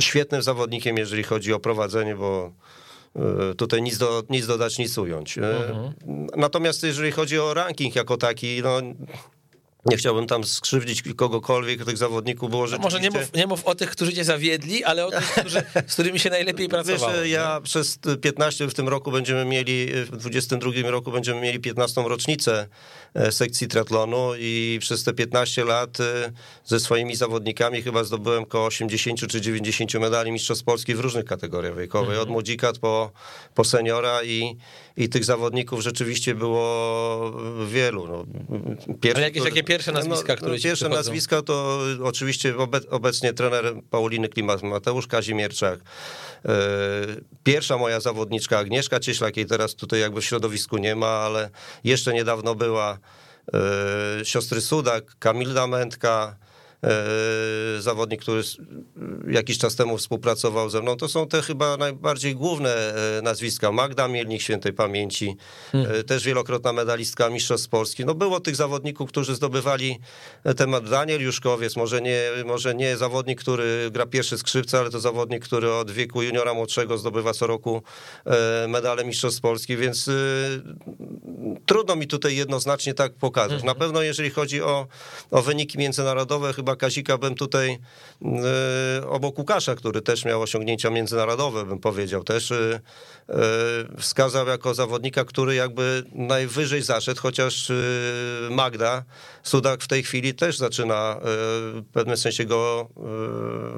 świetnym zawodnikiem, jeżeli chodzi o prowadzenie, bo E, tutaj nic, do, nic dodać, nic ująć. E. Mhm. Natomiast jeżeli chodzi o ranking jako taki, no nie chciałbym tam skrzywdzić kogokolwiek, tych zawodników było rzeczywiście... No może nie mów, nie mów o tych, którzy cię zawiedli, ale o tych, którzy, z którymi się najlepiej pracowało. Wiesz, ja przez 15 w tym roku będziemy mieli, w 22 roku będziemy mieli 15 rocznicę e, sekcji triatlonu i przez te 15 lat e, ze swoimi zawodnikami chyba zdobyłem około 80 czy 90 medali mistrzostw Polski w różnych kategoriach wiekowych, mhm. od młodzika po, po seniora i, i tych zawodników rzeczywiście było wielu. No, pierwszy, Ale jakieś takie pierwsze no, nazwiska, no, które no, Pierwsze nazwiska to oczywiście obecnie trener Pauliny Klimat, Mateusz Kazimierczak. E, pierwsza moja zawodniczka Agnieszka Cieślak, jej teraz tutaj jakby w środowisku nie ma, ale jeszcze niedawno była e, siostry Sudak, Kamilda Mętka, E, zawodnik, który jakiś czas temu współpracował ze mną. To są te chyba najbardziej główne e, nazwiska. Magda Mielnik świętej pamięci, hmm. też wielokrotna medalistka Mistrzostw Polski. No było tych zawodników, którzy zdobywali temat. Daniel Juszkowiec, może nie, może nie zawodnik, który gra pierwszy skrzypce, ale to zawodnik, który od wieku juniora młodszego zdobywa co roku medale Mistrzostw Polski, więc trudno mi tutaj jednoznacznie tak pokazać. Hmm. Na pewno jeżeli chodzi o, o wyniki międzynarodowe, chyba chyba Kazika bym tutaj e, obok Łukasza, który też miał osiągnięcia międzynarodowe, bym powiedział, też e, e, wskazał jako zawodnika, który jakby najwyżej zaszedł, chociaż Magda Sudak w tej chwili też zaczyna w pewnym sensie go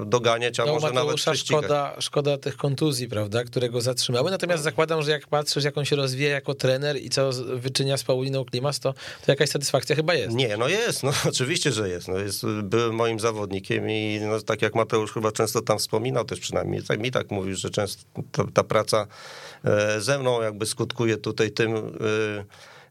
doganiać, a no, może nawet. Szkoda, szkoda tych kontuzji, prawda, które go zatrzymały, natomiast zakładam, że jak patrzysz, jak on się rozwija jako trener i co wyczynia z Pauliną Klimas, to, to jakaś satysfakcja chyba jest. Nie, no jest, no oczywiście, że jest. No jest był moim zawodnikiem i no, tak jak Mateusz chyba często tam wspominał też przynajmniej, tak mi tak mówił, że często ta, ta praca e, ze mną jakby skutkuje tutaj tym e,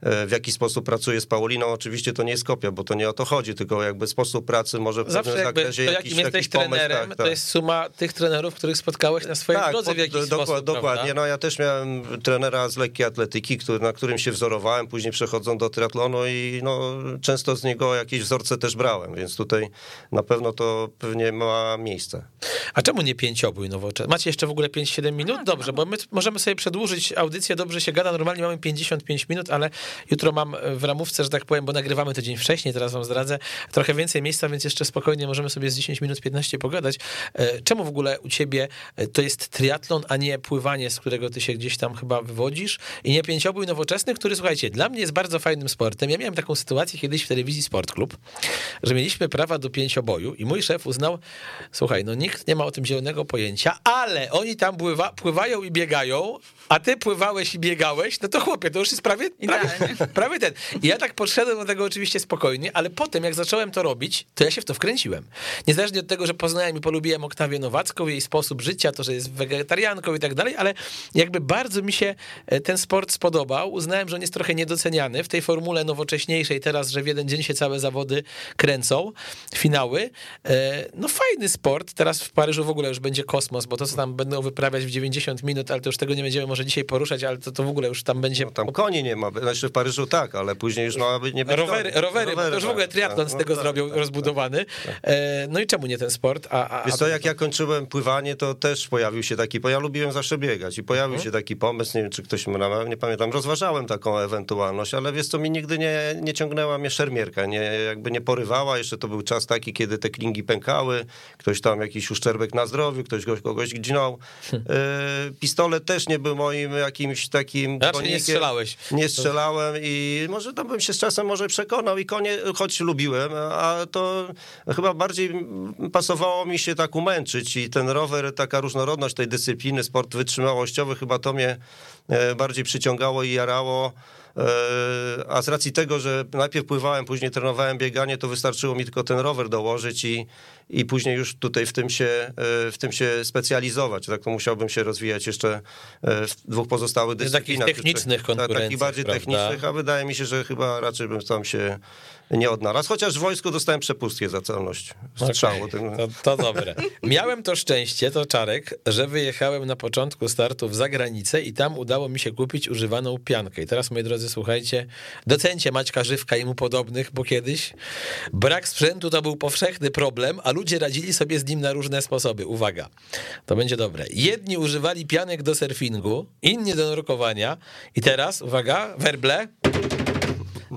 w jaki sposób pracuje z Pauliną. Oczywiście to nie jest kopia, bo to nie o to chodzi, tylko jakby sposób pracy może w Zawsze jakby to jakim jesteś trenerem, pomysł, tak, to tak. jest suma tych trenerów, których spotkałeś na swojej tak, drodze w jakiś dokład, sposób. Dokładnie, prawda? no ja też miałem trenera z lekkiej atletyki, który, na którym się wzorowałem, później przechodząc do triatlonu i no, często z niego jakieś wzorce też brałem, więc tutaj na pewno to pewnie ma miejsce. A czemu nie pięciobój nowoczesny? Macie jeszcze w ogóle 5-7 minut? Dobrze, bo my możemy sobie przedłużyć audycję, dobrze się gada, normalnie mamy 55 minut, ale Jutro mam w ramówce, że tak powiem, bo nagrywamy to dzień wcześniej, teraz wam zdradzę, trochę więcej miejsca, więc jeszcze spokojnie możemy sobie z 10 minut, 15 pogadać. E, czemu w ogóle u ciebie e, to jest triatlon, a nie pływanie, z którego ty się gdzieś tam chyba wywodzisz i nie pięciobój nowoczesny, który, słuchajcie, dla mnie jest bardzo fajnym sportem. Ja miałem taką sytuację kiedyś w telewizji Sport Club, że mieliśmy prawa do pięcioboju i mój szef uznał, słuchaj, no nikt nie ma o tym zielonego pojęcia, ale oni tam pływa, pływają i biegają, a ty pływałeś i biegałeś, no to chłopie, to już jest prawie, prawie, prawie ten. I ja tak podszedłem do tego oczywiście spokojnie, ale potem jak zacząłem to robić, to ja się w to wkręciłem. Niezależnie od tego, że poznałem i polubiłem Oktawię Nowacką, jej sposób życia, to, że jest wegetarianką i tak dalej, ale jakby bardzo mi się e, ten sport spodobał. Uznałem, że on jest trochę niedoceniany w tej formule nowocześniejszej teraz, że w jeden dzień się całe zawody kręcą, finały. E, no fajny sport, teraz w Paryżu w ogóle już będzie kosmos, bo to, co tam będą wyprawiać w 90 minut, ale to już tego nie będziemy może dzisiaj poruszać, ale to, to w ogóle już tam będzie... No, tam koni nie ma, znaczy w Paryżu tak, ale później już ma być nie być rowery, rowery, rowery, to już w ogóle tak, triatlon tak, z tego no, zrobił tak, rozbudowany. Tak. E, no i czemu nie ten sport? A, a, Wiesz co, jak ja kończyłem pływanie, to też pojawił się taki, bo ja lubiłem zawsze biegać i pojawił mhm. się taki pomysł, nie wiem, czy ktoś ma, nie pamiętam, rozważałem taką ewentualność, ale wiesz co, mi nigdy nie, nie ciągnęła mnie szermierka, nie, jakby nie porywała, jeszcze to był czas taki, kiedy te klingi pękały, ktoś tam jakiś uszczerbek na zdrowiu, ktoś kogoś, kogoś gdzinął. E, pistolet też nie był moim jakimś takim... Raczej nie strzelałeś. Nie strzelałem i może tam bym się z czasem może przekonał i konie, choć lubiłem, a to chyba bardziej pasowało mi się tak umęczyć i ten rower, taka różnorodność tej dyscypliny, sport wytrzymałościowy, chyba to mnie e, bardziej przyciągało i jarało. E, a z racji tego, że najpierw pływałem, później trenowałem bieganie, to wystarczyło mi tylko ten rower dołożyć i, i później już tutaj w tym się, e, w tym się specjalizować. Tak to musiałbym się rozwijać jeszcze w dwóch pozostałych dyscyplinach. Takich technicznych konkurencji, Takich bardziej prawda? technicznych, a wydaje mi się, że chyba raczej bym tam się nie odnalazł, chociaż w wojsku dostałem przepustkę za celność strzału. Okay, to, to dobre. Miałem to szczęście, to Czarek, że wyjechałem na początku startów za granicę i tam udało mi się kupić używaną piankę. I teraz, moi drodzy, słuchajcie, docencie Maćka Żywka i mu podobnych, bo kiedyś brak sprzętu to był powszechny problem, a ludzie radzili sobie z nim na różne sposoby. Uwaga, to będzie dobre. Jedni używali pianek do surfingu, inni do nurkowania i teraz, uwaga, werble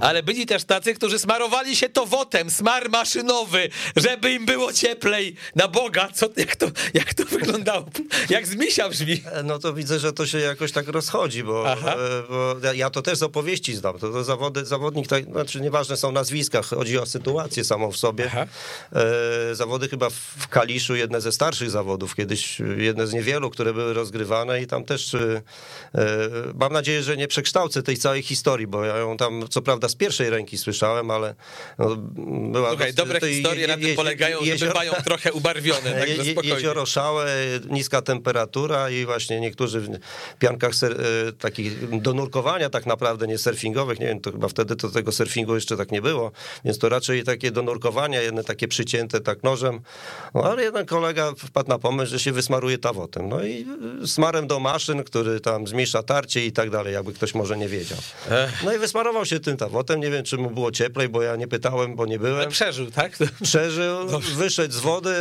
ale byli też tacy, którzy smarowali się towotem, smar maszynowy, żeby im było cieplej. Na Boga, co, jak, to, jak to wyglądało? Jak z misia brzmi. E, no to widzę, że to się jakoś tak rozchodzi, bo, e, bo ja to też z opowieści znam. To, to zawody, zawodnik, tak, znaczy nieważne są nazwiska, chodzi o sytuację samą w sobie. E, zawody chyba w Kaliszu, jedne ze starszych zawodów, kiedyś jedne z niewielu, które były rozgrywane i tam też mam nadzieję, że nie przekształcę tej całej historii, bo ja ją tam co prawda z pierwszej ręki słyszałem, ale no, była... Słuchaj, dobre historie na tym polegają, jezior... że bywają trochę ubarwione, także spokojnie. Jezioro szałe, niska temperatura i właśnie niektórzy w piankach ser, e, takich do nurkowania tak naprawdę, nie surfingowych, nie wiem, to chyba wtedy to tego surfingu jeszcze tak nie było, więc to raczej takie do nurkowania, jedne takie przycięte tak nożem, no, ale jeden kolega wpadł na pomysł, że się wysmaruje tawotem, no i smarem do maszyn, który tam zmniejsza tarcie i tak dalej, jakby ktoś może nie wiedział. No i wysmarował się tym tawotem, nie wiem, czy mu było cieplej, bo ja nie pytałem, bo nie byłem. Ale przeżył, tak? Przeżył, Dobrze. wyszedł z wody,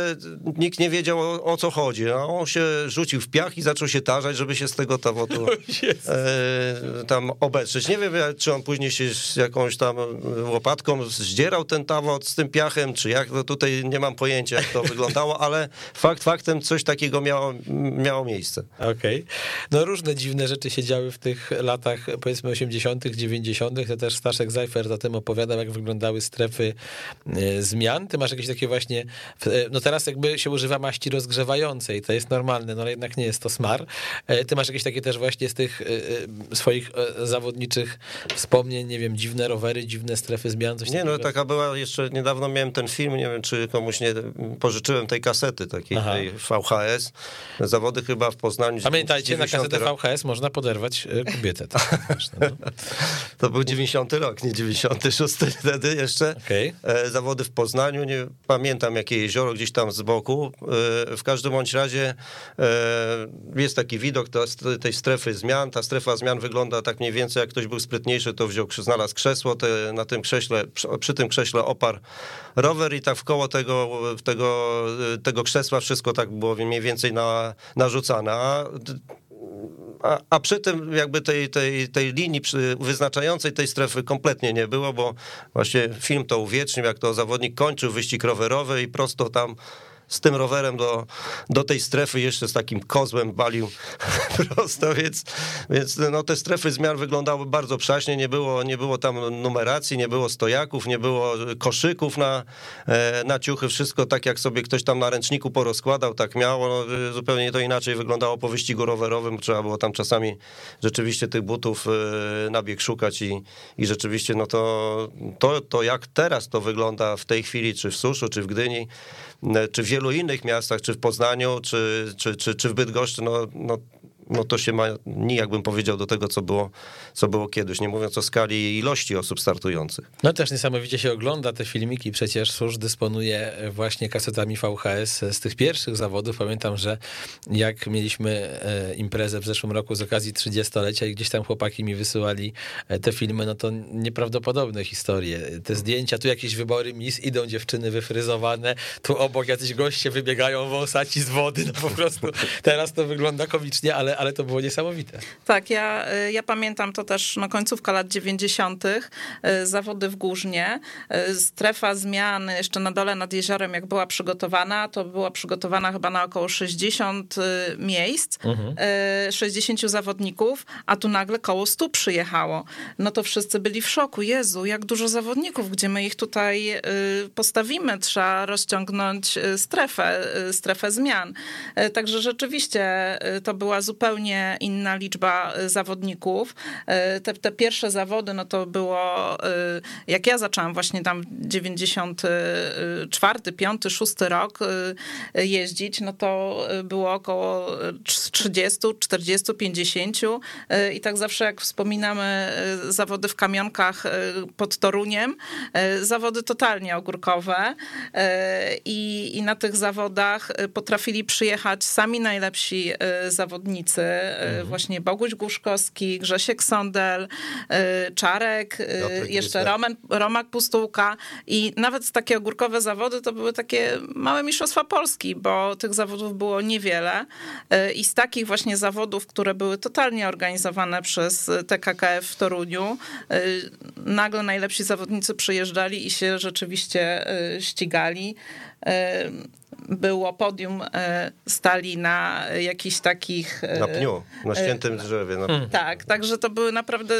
nikt nie wiedział o, o co chodzi, no, on się rzucił w piach i zaczął się tarzać, żeby się z tego tawotu e, tam obetrzeć. Nie wiem, czy on później się z jakąś tam łopatką zdzierał ten tawot z tym piachem, czy jak, to tutaj nie mam pojęcia, jak to wyglądało, ale fakt faktem coś takiego miało, miało miejsce. Okej. Okay. No różne dziwne rzeczy się działy w tych latach, powiedzmy 80., 90., to też Staszek Zajfer o tym opowiadał, jak wyglądały strefy e, zmian. Ty masz jakieś takie właśnie, e, no teraz jakby się używa maści rozgrzewającej, to jest normalne, no ale jednak nie jest to smar. E, ty masz jakieś takie też właśnie z tych swoich zawodniczych wspomnień, nie wiem, dziwne rowery, dziwne strefy zmian, coś Nie, takiego? no taka była, jeszcze niedawno miałem ten film, nie wiem, czy komuś nie pożyczyłem tej kasety takiej, tej VHS. Zawody chyba w Poznaniu. Pamiętajcie, na kasetę VHS można poderwać kobietę. Tak, no. To był 90 rok, nie 96 wtedy jeszcze. Okay. E, zawody w Poznaniu, nie pamiętam jakie jezioro, gdzieś tam z boku. E, w każdym bądź razie e, jest taki widok tej strefy zmian. Ta strefa zmian wygląda tak mniej więcej, jak ktoś był sprytniejszy, to wziął, znalazł krzesło, te, na tym krześle, przy tym krześle oparł rower i tak w koło tego, tego, tego krzesła wszystko tak było mniej więcej na, narzucane. A a, a przy tym jakby tej, tej, tej linii wyznaczającej tej strefy kompletnie nie było, bo właśnie film to uwiecznił, jak to zawodnik kończył wyścig rowerowy i prosto tam z tym rowerem do, do tej strefy, jeszcze z takim kozłem balił prosto, więc, więc no, te strefy zmian wyglądały bardzo przaśnie, nie było, nie było tam numeracji, nie było stojaków, nie było koszyków na, e, na ciuchy, wszystko tak jak sobie ktoś tam na ręczniku porozkładał, tak miało, no, zupełnie to inaczej wyglądało po wyścigu rowerowym, trzeba było tam czasami rzeczywiście tych butów e, na bieg szukać i, i rzeczywiście no to, to, to jak teraz to wygląda w tej chwili, czy w Suszu, czy w Gdyni, czy w wielu innych miastach, czy w Poznaniu, czy, czy, czy, czy w Bydgoszczy, no, no no to się ma nijak bym powiedział do tego, co było, co było kiedyś, nie mówiąc o skali ilości osób startujących. No też niesamowicie się ogląda te filmiki, przecież SUSZ dysponuje właśnie kasetami VHS z tych pierwszych zawodów. Pamiętam, że jak mieliśmy e, imprezę w zeszłym roku z okazji 30-lecia i gdzieś tam chłopaki mi wysyłali e, te filmy, no to nieprawdopodobne historie. Te zdjęcia, tu jakieś wybory mis, idą dziewczyny wyfryzowane, tu obok jacyś goście wybiegają wąsaci z wody, no po prostu teraz to wygląda komicznie, ale ale to było niesamowite. Tak, ja, y, ja pamiętam to też no, końcówka lat 90., y, zawody w Górznie. Y, strefa zmian jeszcze na dole nad jeziorem, jak była przygotowana, to była przygotowana chyba na około 60 miejsc, mhm. 60 zawodników, a tu nagle koło 100 przyjechało. No to wszyscy byli w szoku. Jezu, jak dużo zawodników, gdzie my ich tutaj postawimy? Trzeba rozciągnąć strefę, strefę zmian. Także rzeczywiście to była zupełnie zupełnie inna liczba y, zawodników. Y, te, te pierwsze zawody, no to było, y, jak ja zaczęłam właśnie tam 94, 5, 6 rok jeździć, no to było około 30, 40, 50 i tak zawsze jak wspominamy zawody w kamionkach pod Toruniem, zawody totalnie ogórkowe i, i na tych zawodach potrafili przyjechać sami najlepsi zawodnicy zawodnicy, mhm. właśnie Boguś Guszkowski, Grzesiek Sondel, Czarek, Piotrek jeszcze Roman, Romak Pustułka i nawet takie ogórkowe zawody to były takie małe mistrzostwa Polski, bo tych zawodów było niewiele. I z takich właśnie zawodów, które były totalnie organizowane przez TKKF w Toruniu, nagle najlepsi zawodnicy przyjeżdżali i się rzeczywiście ścigali. Było podium e, stali na jakichś takich... E, na pniu, na świętym drzewie. Na... Hmm. Tak, także to były naprawdę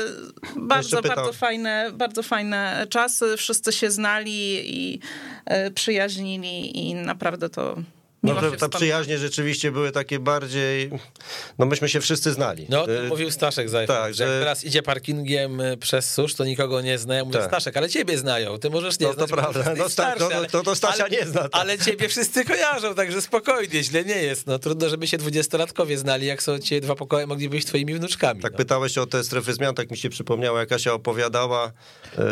bardzo, bardzo fajne, bardzo fajne czasy. Wszyscy się znali i e, przyjaźnili i naprawdę to no, to, ta przyjaźnie rzeczywiście były takie bardziej, no myśmy się wszyscy znali. No, to y, mówił Staszek Zajfel, tak, że jak teraz idzie parkingiem y, przez susz, to nikogo nie zna. Ja mówię, tak. Staszek, ale ciebie znają, ty możesz nie no, znać. To prawda, no, starszy, to, to, to Stasia ale, nie zna. To. Ale ciebie wszyscy kojarzą, także spokojnie, źle nie jest. No trudno, żeby się dwudziestolatkowie znali, jak są ci dwa pokoje, mogli być twoimi wnuczkami. Tak no. pytałeś o te strefy zmian, tak mi się przypomniało, jak Kasia opowiadała e,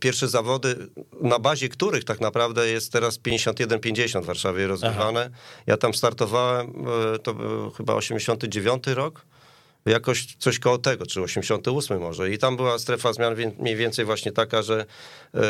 pierwsze zawody, na bazie których tak naprawdę jest teraz 51-50 w Warszawie rozgrywane. Aha. Ja tam startowałem, e, to był chyba 89 rok, jakoś coś koło tego, czy 88 może. I tam była strefa zmian mniej więcej właśnie taka, że e,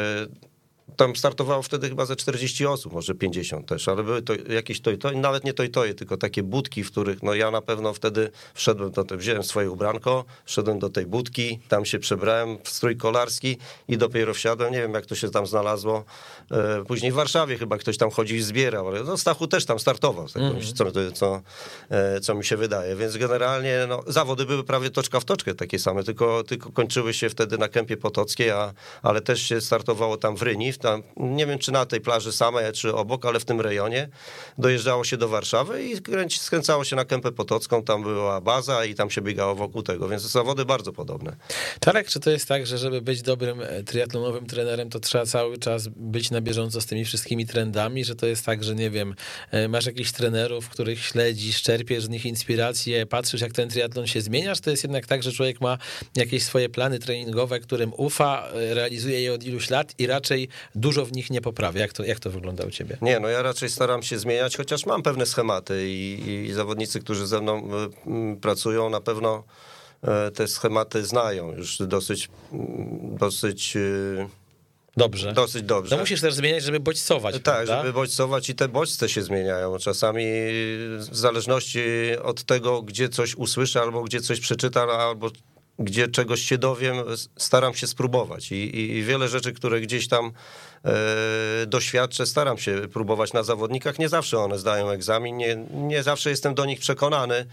tam startowało wtedy chyba ze 40 osób, może 50 też, ale były to jakieś to i to, nawet nie to i to, tylko takie budki, w których no ja na pewno wtedy wszedłem do tego, wziąłem swoje ubranko, wszedłem do tej budki, tam się przebrałem w strój kolarski i dopiero wsiadłem, nie wiem jak to się tam znalazło. E, później w Warszawie chyba ktoś tam chodził i zbierał, ale no Stachu też tam startował, mm -hmm. co, co, e, co mi się wydaje, więc generalnie no, zawody były prawie toczka w toczkę takie same, tylko, tylko kończyły się wtedy na Kępie Potockiej, a, ale też się startowało tam w Ryni, tam, nie wiem czy na tej plaży samej, czy obok, ale w tym rejonie, dojeżdżało się do Warszawy i skręcało się na Kępę Potocką, tam była baza i tam się biegało wokół tego, więc zawody bardzo podobne. Czarek, czy to jest tak, że żeby być dobrym e, triatlonowym trenerem, to trzeba cały czas być na bieżąco z tymi wszystkimi trendami, że to jest tak, że nie wiem, e, masz jakichś trenerów, których śledzisz, czerpiesz z nich inspirację, patrzysz jak ten triatlon się zmienia, to jest jednak tak, że człowiek ma jakieś swoje plany treningowe, którym ufa, e, realizuje je od iluś lat i raczej dużo w nich nie poprawia. Jak to, jak to wygląda u ciebie? Nie, no ja raczej staram się zmieniać, chociaż mam pewne schematy i, i zawodnicy, którzy ze mną y, pracują, na pewno y, te schematy znają już dosyć, dosyć y, Dobrze. Dosyć dobrze. No musisz też zmieniać, żeby bodźcować. Tak, prawda? żeby bodźcować i te bodźce się zmieniają. Czasami w zależności od tego, gdzie coś usłyszę, albo gdzie coś przeczytam, albo gdzie czegoś się dowiem, staram się spróbować. I, i wiele rzeczy, które gdzieś tam e, doświadczę, staram się próbować na zawodnikach. Nie zawsze one zdają egzamin, nie, nie zawsze jestem do nich przekonany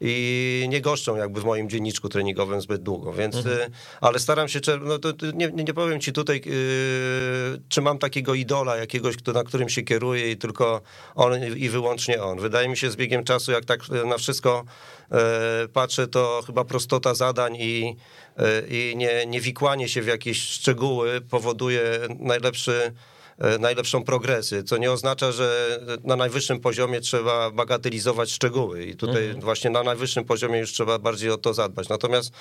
i nie goszczą jakby w moim dzienniczku treningowym zbyt długo, więc, mhm. E, ale staram się, no to, nie, nie powiem ci tutaj, yy, czy mam takiego idola jakiegoś, na którym się kieruję i tylko on i wyłącznie on. Wydaje mi się z biegiem czasu, jak tak na wszystko patrzę, to chyba prostota zadań i, i nie, nie wikłanie się w jakieś szczegóły powoduje najlepszy najlepszą progresję, co nie oznacza, że na najwyższym poziomie trzeba bagatelizować szczegóły i tutaj mhm. właśnie na najwyższym poziomie już trzeba bardziej o to zadbać. Natomiast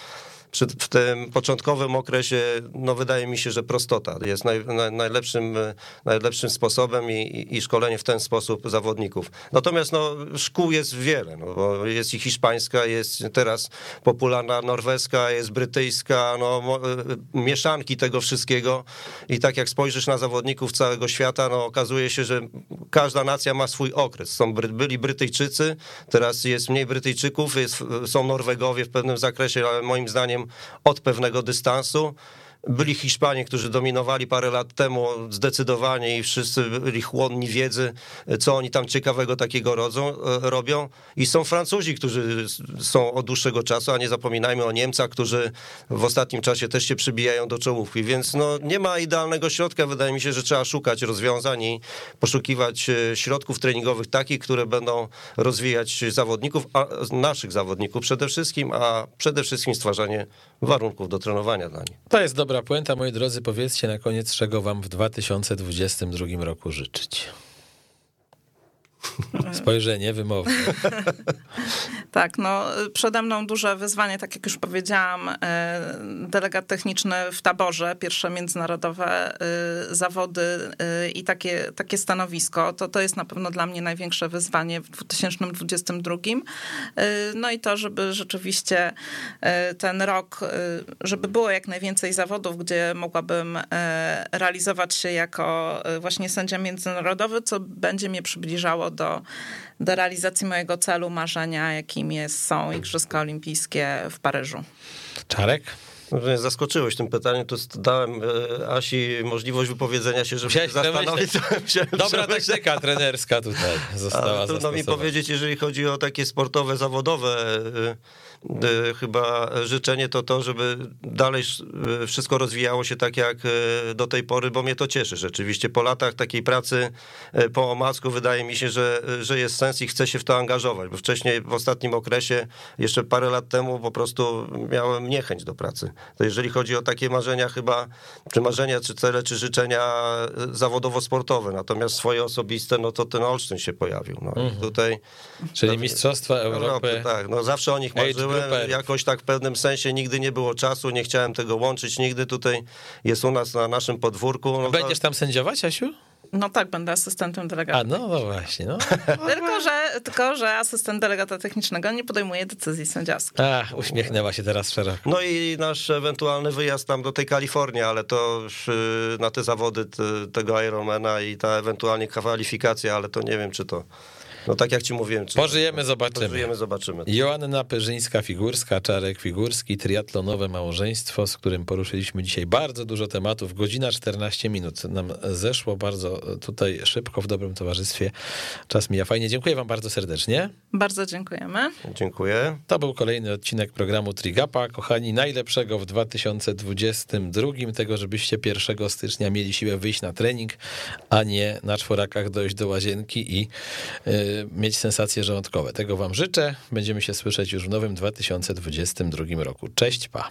przy, w tym początkowym okresie, no wydaje mi się, że prostota jest naj, naj, najlepszym, najlepszym sposobem i, i, szkolenie w ten sposób zawodników. Natomiast no, szkół jest wiele, no, bo jest i hiszpańska, jest teraz popularna norweska, jest brytyjska, no, y, mieszanki tego wszystkiego i tak jak spojrzysz na zawodników całego świata, no okazuje się, że każda nacja ma swój okres. Są, byli Brytyjczycy, teraz jest mniej Brytyjczyków, jest, są Norwegowie w pewnym zakresie, ale moim zdaniem od pewnego dystansu. Byli Hiszpanie, którzy dominowali parę lat temu zdecydowanie i wszyscy byli chłonni wiedzy, co oni tam ciekawego takiego rodzą, e, robią. I są Francuzi, którzy są od dłuższego czasu, a nie zapominajmy o Niemcach, którzy w ostatnim czasie też się przybijają do czołówki. Więc no, nie ma idealnego środka. Wydaje mi się, że trzeba szukać rozwiązań i poszukiwać e, środków treningowych takich, które będą rozwijać zawodników, a naszych zawodników przede wszystkim, a przede wszystkim stwarzanie warunków do trenowania dla nich. To jest dobra puenta, moi drodzy. Powiedzcie na koniec, czego wam w 2022 roku życzyć. Spojrzenie wymowne. Tak, no przede mną duże wyzwanie, tak jak już powiedziałam, e, delegat techniczny w taborze, pierwsze międzynarodowe e, zawody e, i takie, takie stanowisko, to to jest na pewno dla mnie największe wyzwanie w 2022. No i to, żeby rzeczywiście ten rok, żeby było jak najwięcej zawodów, gdzie mogłabym realizować się jako właśnie sędzia międzynarodowy, co będzie mnie przybliżało do, do realizacji mojego celu, marzenia, jakim jest, są Igrzyska Olimpijskie w Paryżu. Czarek? No, zaskoczyłeś tym pytaniem, to dałem e, Asi możliwość wypowiedzenia się, żeby się zastanowić. Dobra taktyka trenerska tutaj została Trudno mi powiedzieć, jeżeli chodzi o takie sportowe, zawodowe E, chyba życzenie to to, żeby dalej e, wszystko rozwijało się tak jak e, do tej pory, bo mnie to cieszy rzeczywiście. Po latach takiej pracy po omacku wydaje mi się, że, że jest sens i chcę się w to angażować, bo wcześniej w ostatnim okresie, jeszcze parę lat temu po prostu miałem niechęć do pracy. To jeżeli chodzi o takie marzenia chyba, czy marzenia, czy cele, czy życzenia zawodowo-sportowe, natomiast swoje osobiste, no to ten Olsztyn się pojawił. No, mhm. tutaj, Czyli Mistrzostwa Europy. Europy. Tak, no zawsze o nich marzyłem byłem jakoś tak w pewnym sensie, nigdy nie było czasu, nie chciałem tego łączyć, nigdy tutaj jest u nas na naszym podwórku. No Będziesz tam sędziować, Asiu? No tak, będę asystentem delegata. A no, no właśnie. No. tylko, że, tylko, że asystent delegata technicznego nie podejmuje decyzji sędziowskich. A, uśmiechnęła się teraz szeroko. No i nasz ewentualny wyjazd tam do tej Kalifornii, ale to już y, na te zawody tego Ironmana i ta ewentualnie kwalifikacja, ale to nie wiem, czy to no tak jak ci mówiłem. Czy pożyjemy, zobaczymy. Pożyjemy, zobaczymy. Joanna Pyrzyńska-Figurska, Czarek Figurski, triatlonowe małżeństwo, z którym poruszyliśmy dzisiaj bardzo dużo tematów. Godzina 14 minut nam zeszło bardzo tutaj szybko w dobrym towarzystwie. Czas mija fajnie. Dziękuję wam bardzo serdecznie. Bardzo dziękujemy. Dziękuję. To był kolejny odcinek programu Trigapa. Kochani, najlepszego w 2022, tego żebyście 1 stycznia mieli siłę wyjść na trening, a nie na czworakach dojść do łazienki i yy, mieć sensacje żołądkowe. Tego wam życzę. Będziemy się słyszeć już w nowym 2022 roku. Cześć, pa.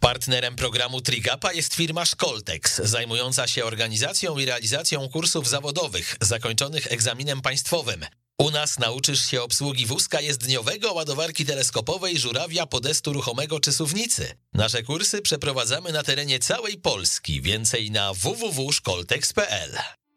Partnerem programu Trigapa jest firma Szkoltex, zajmująca się organizacją i realizacją kursów zawodowych zakończonych egzaminem państwowym. U nas nauczysz się obsługi wózka jezdniowego, ładowarki teleskopowej, żurawia, podestu ruchomego czy suwnicy. Nasze kursy przeprowadzamy na terenie całej Polski. Więcej na www.szkoltex.pl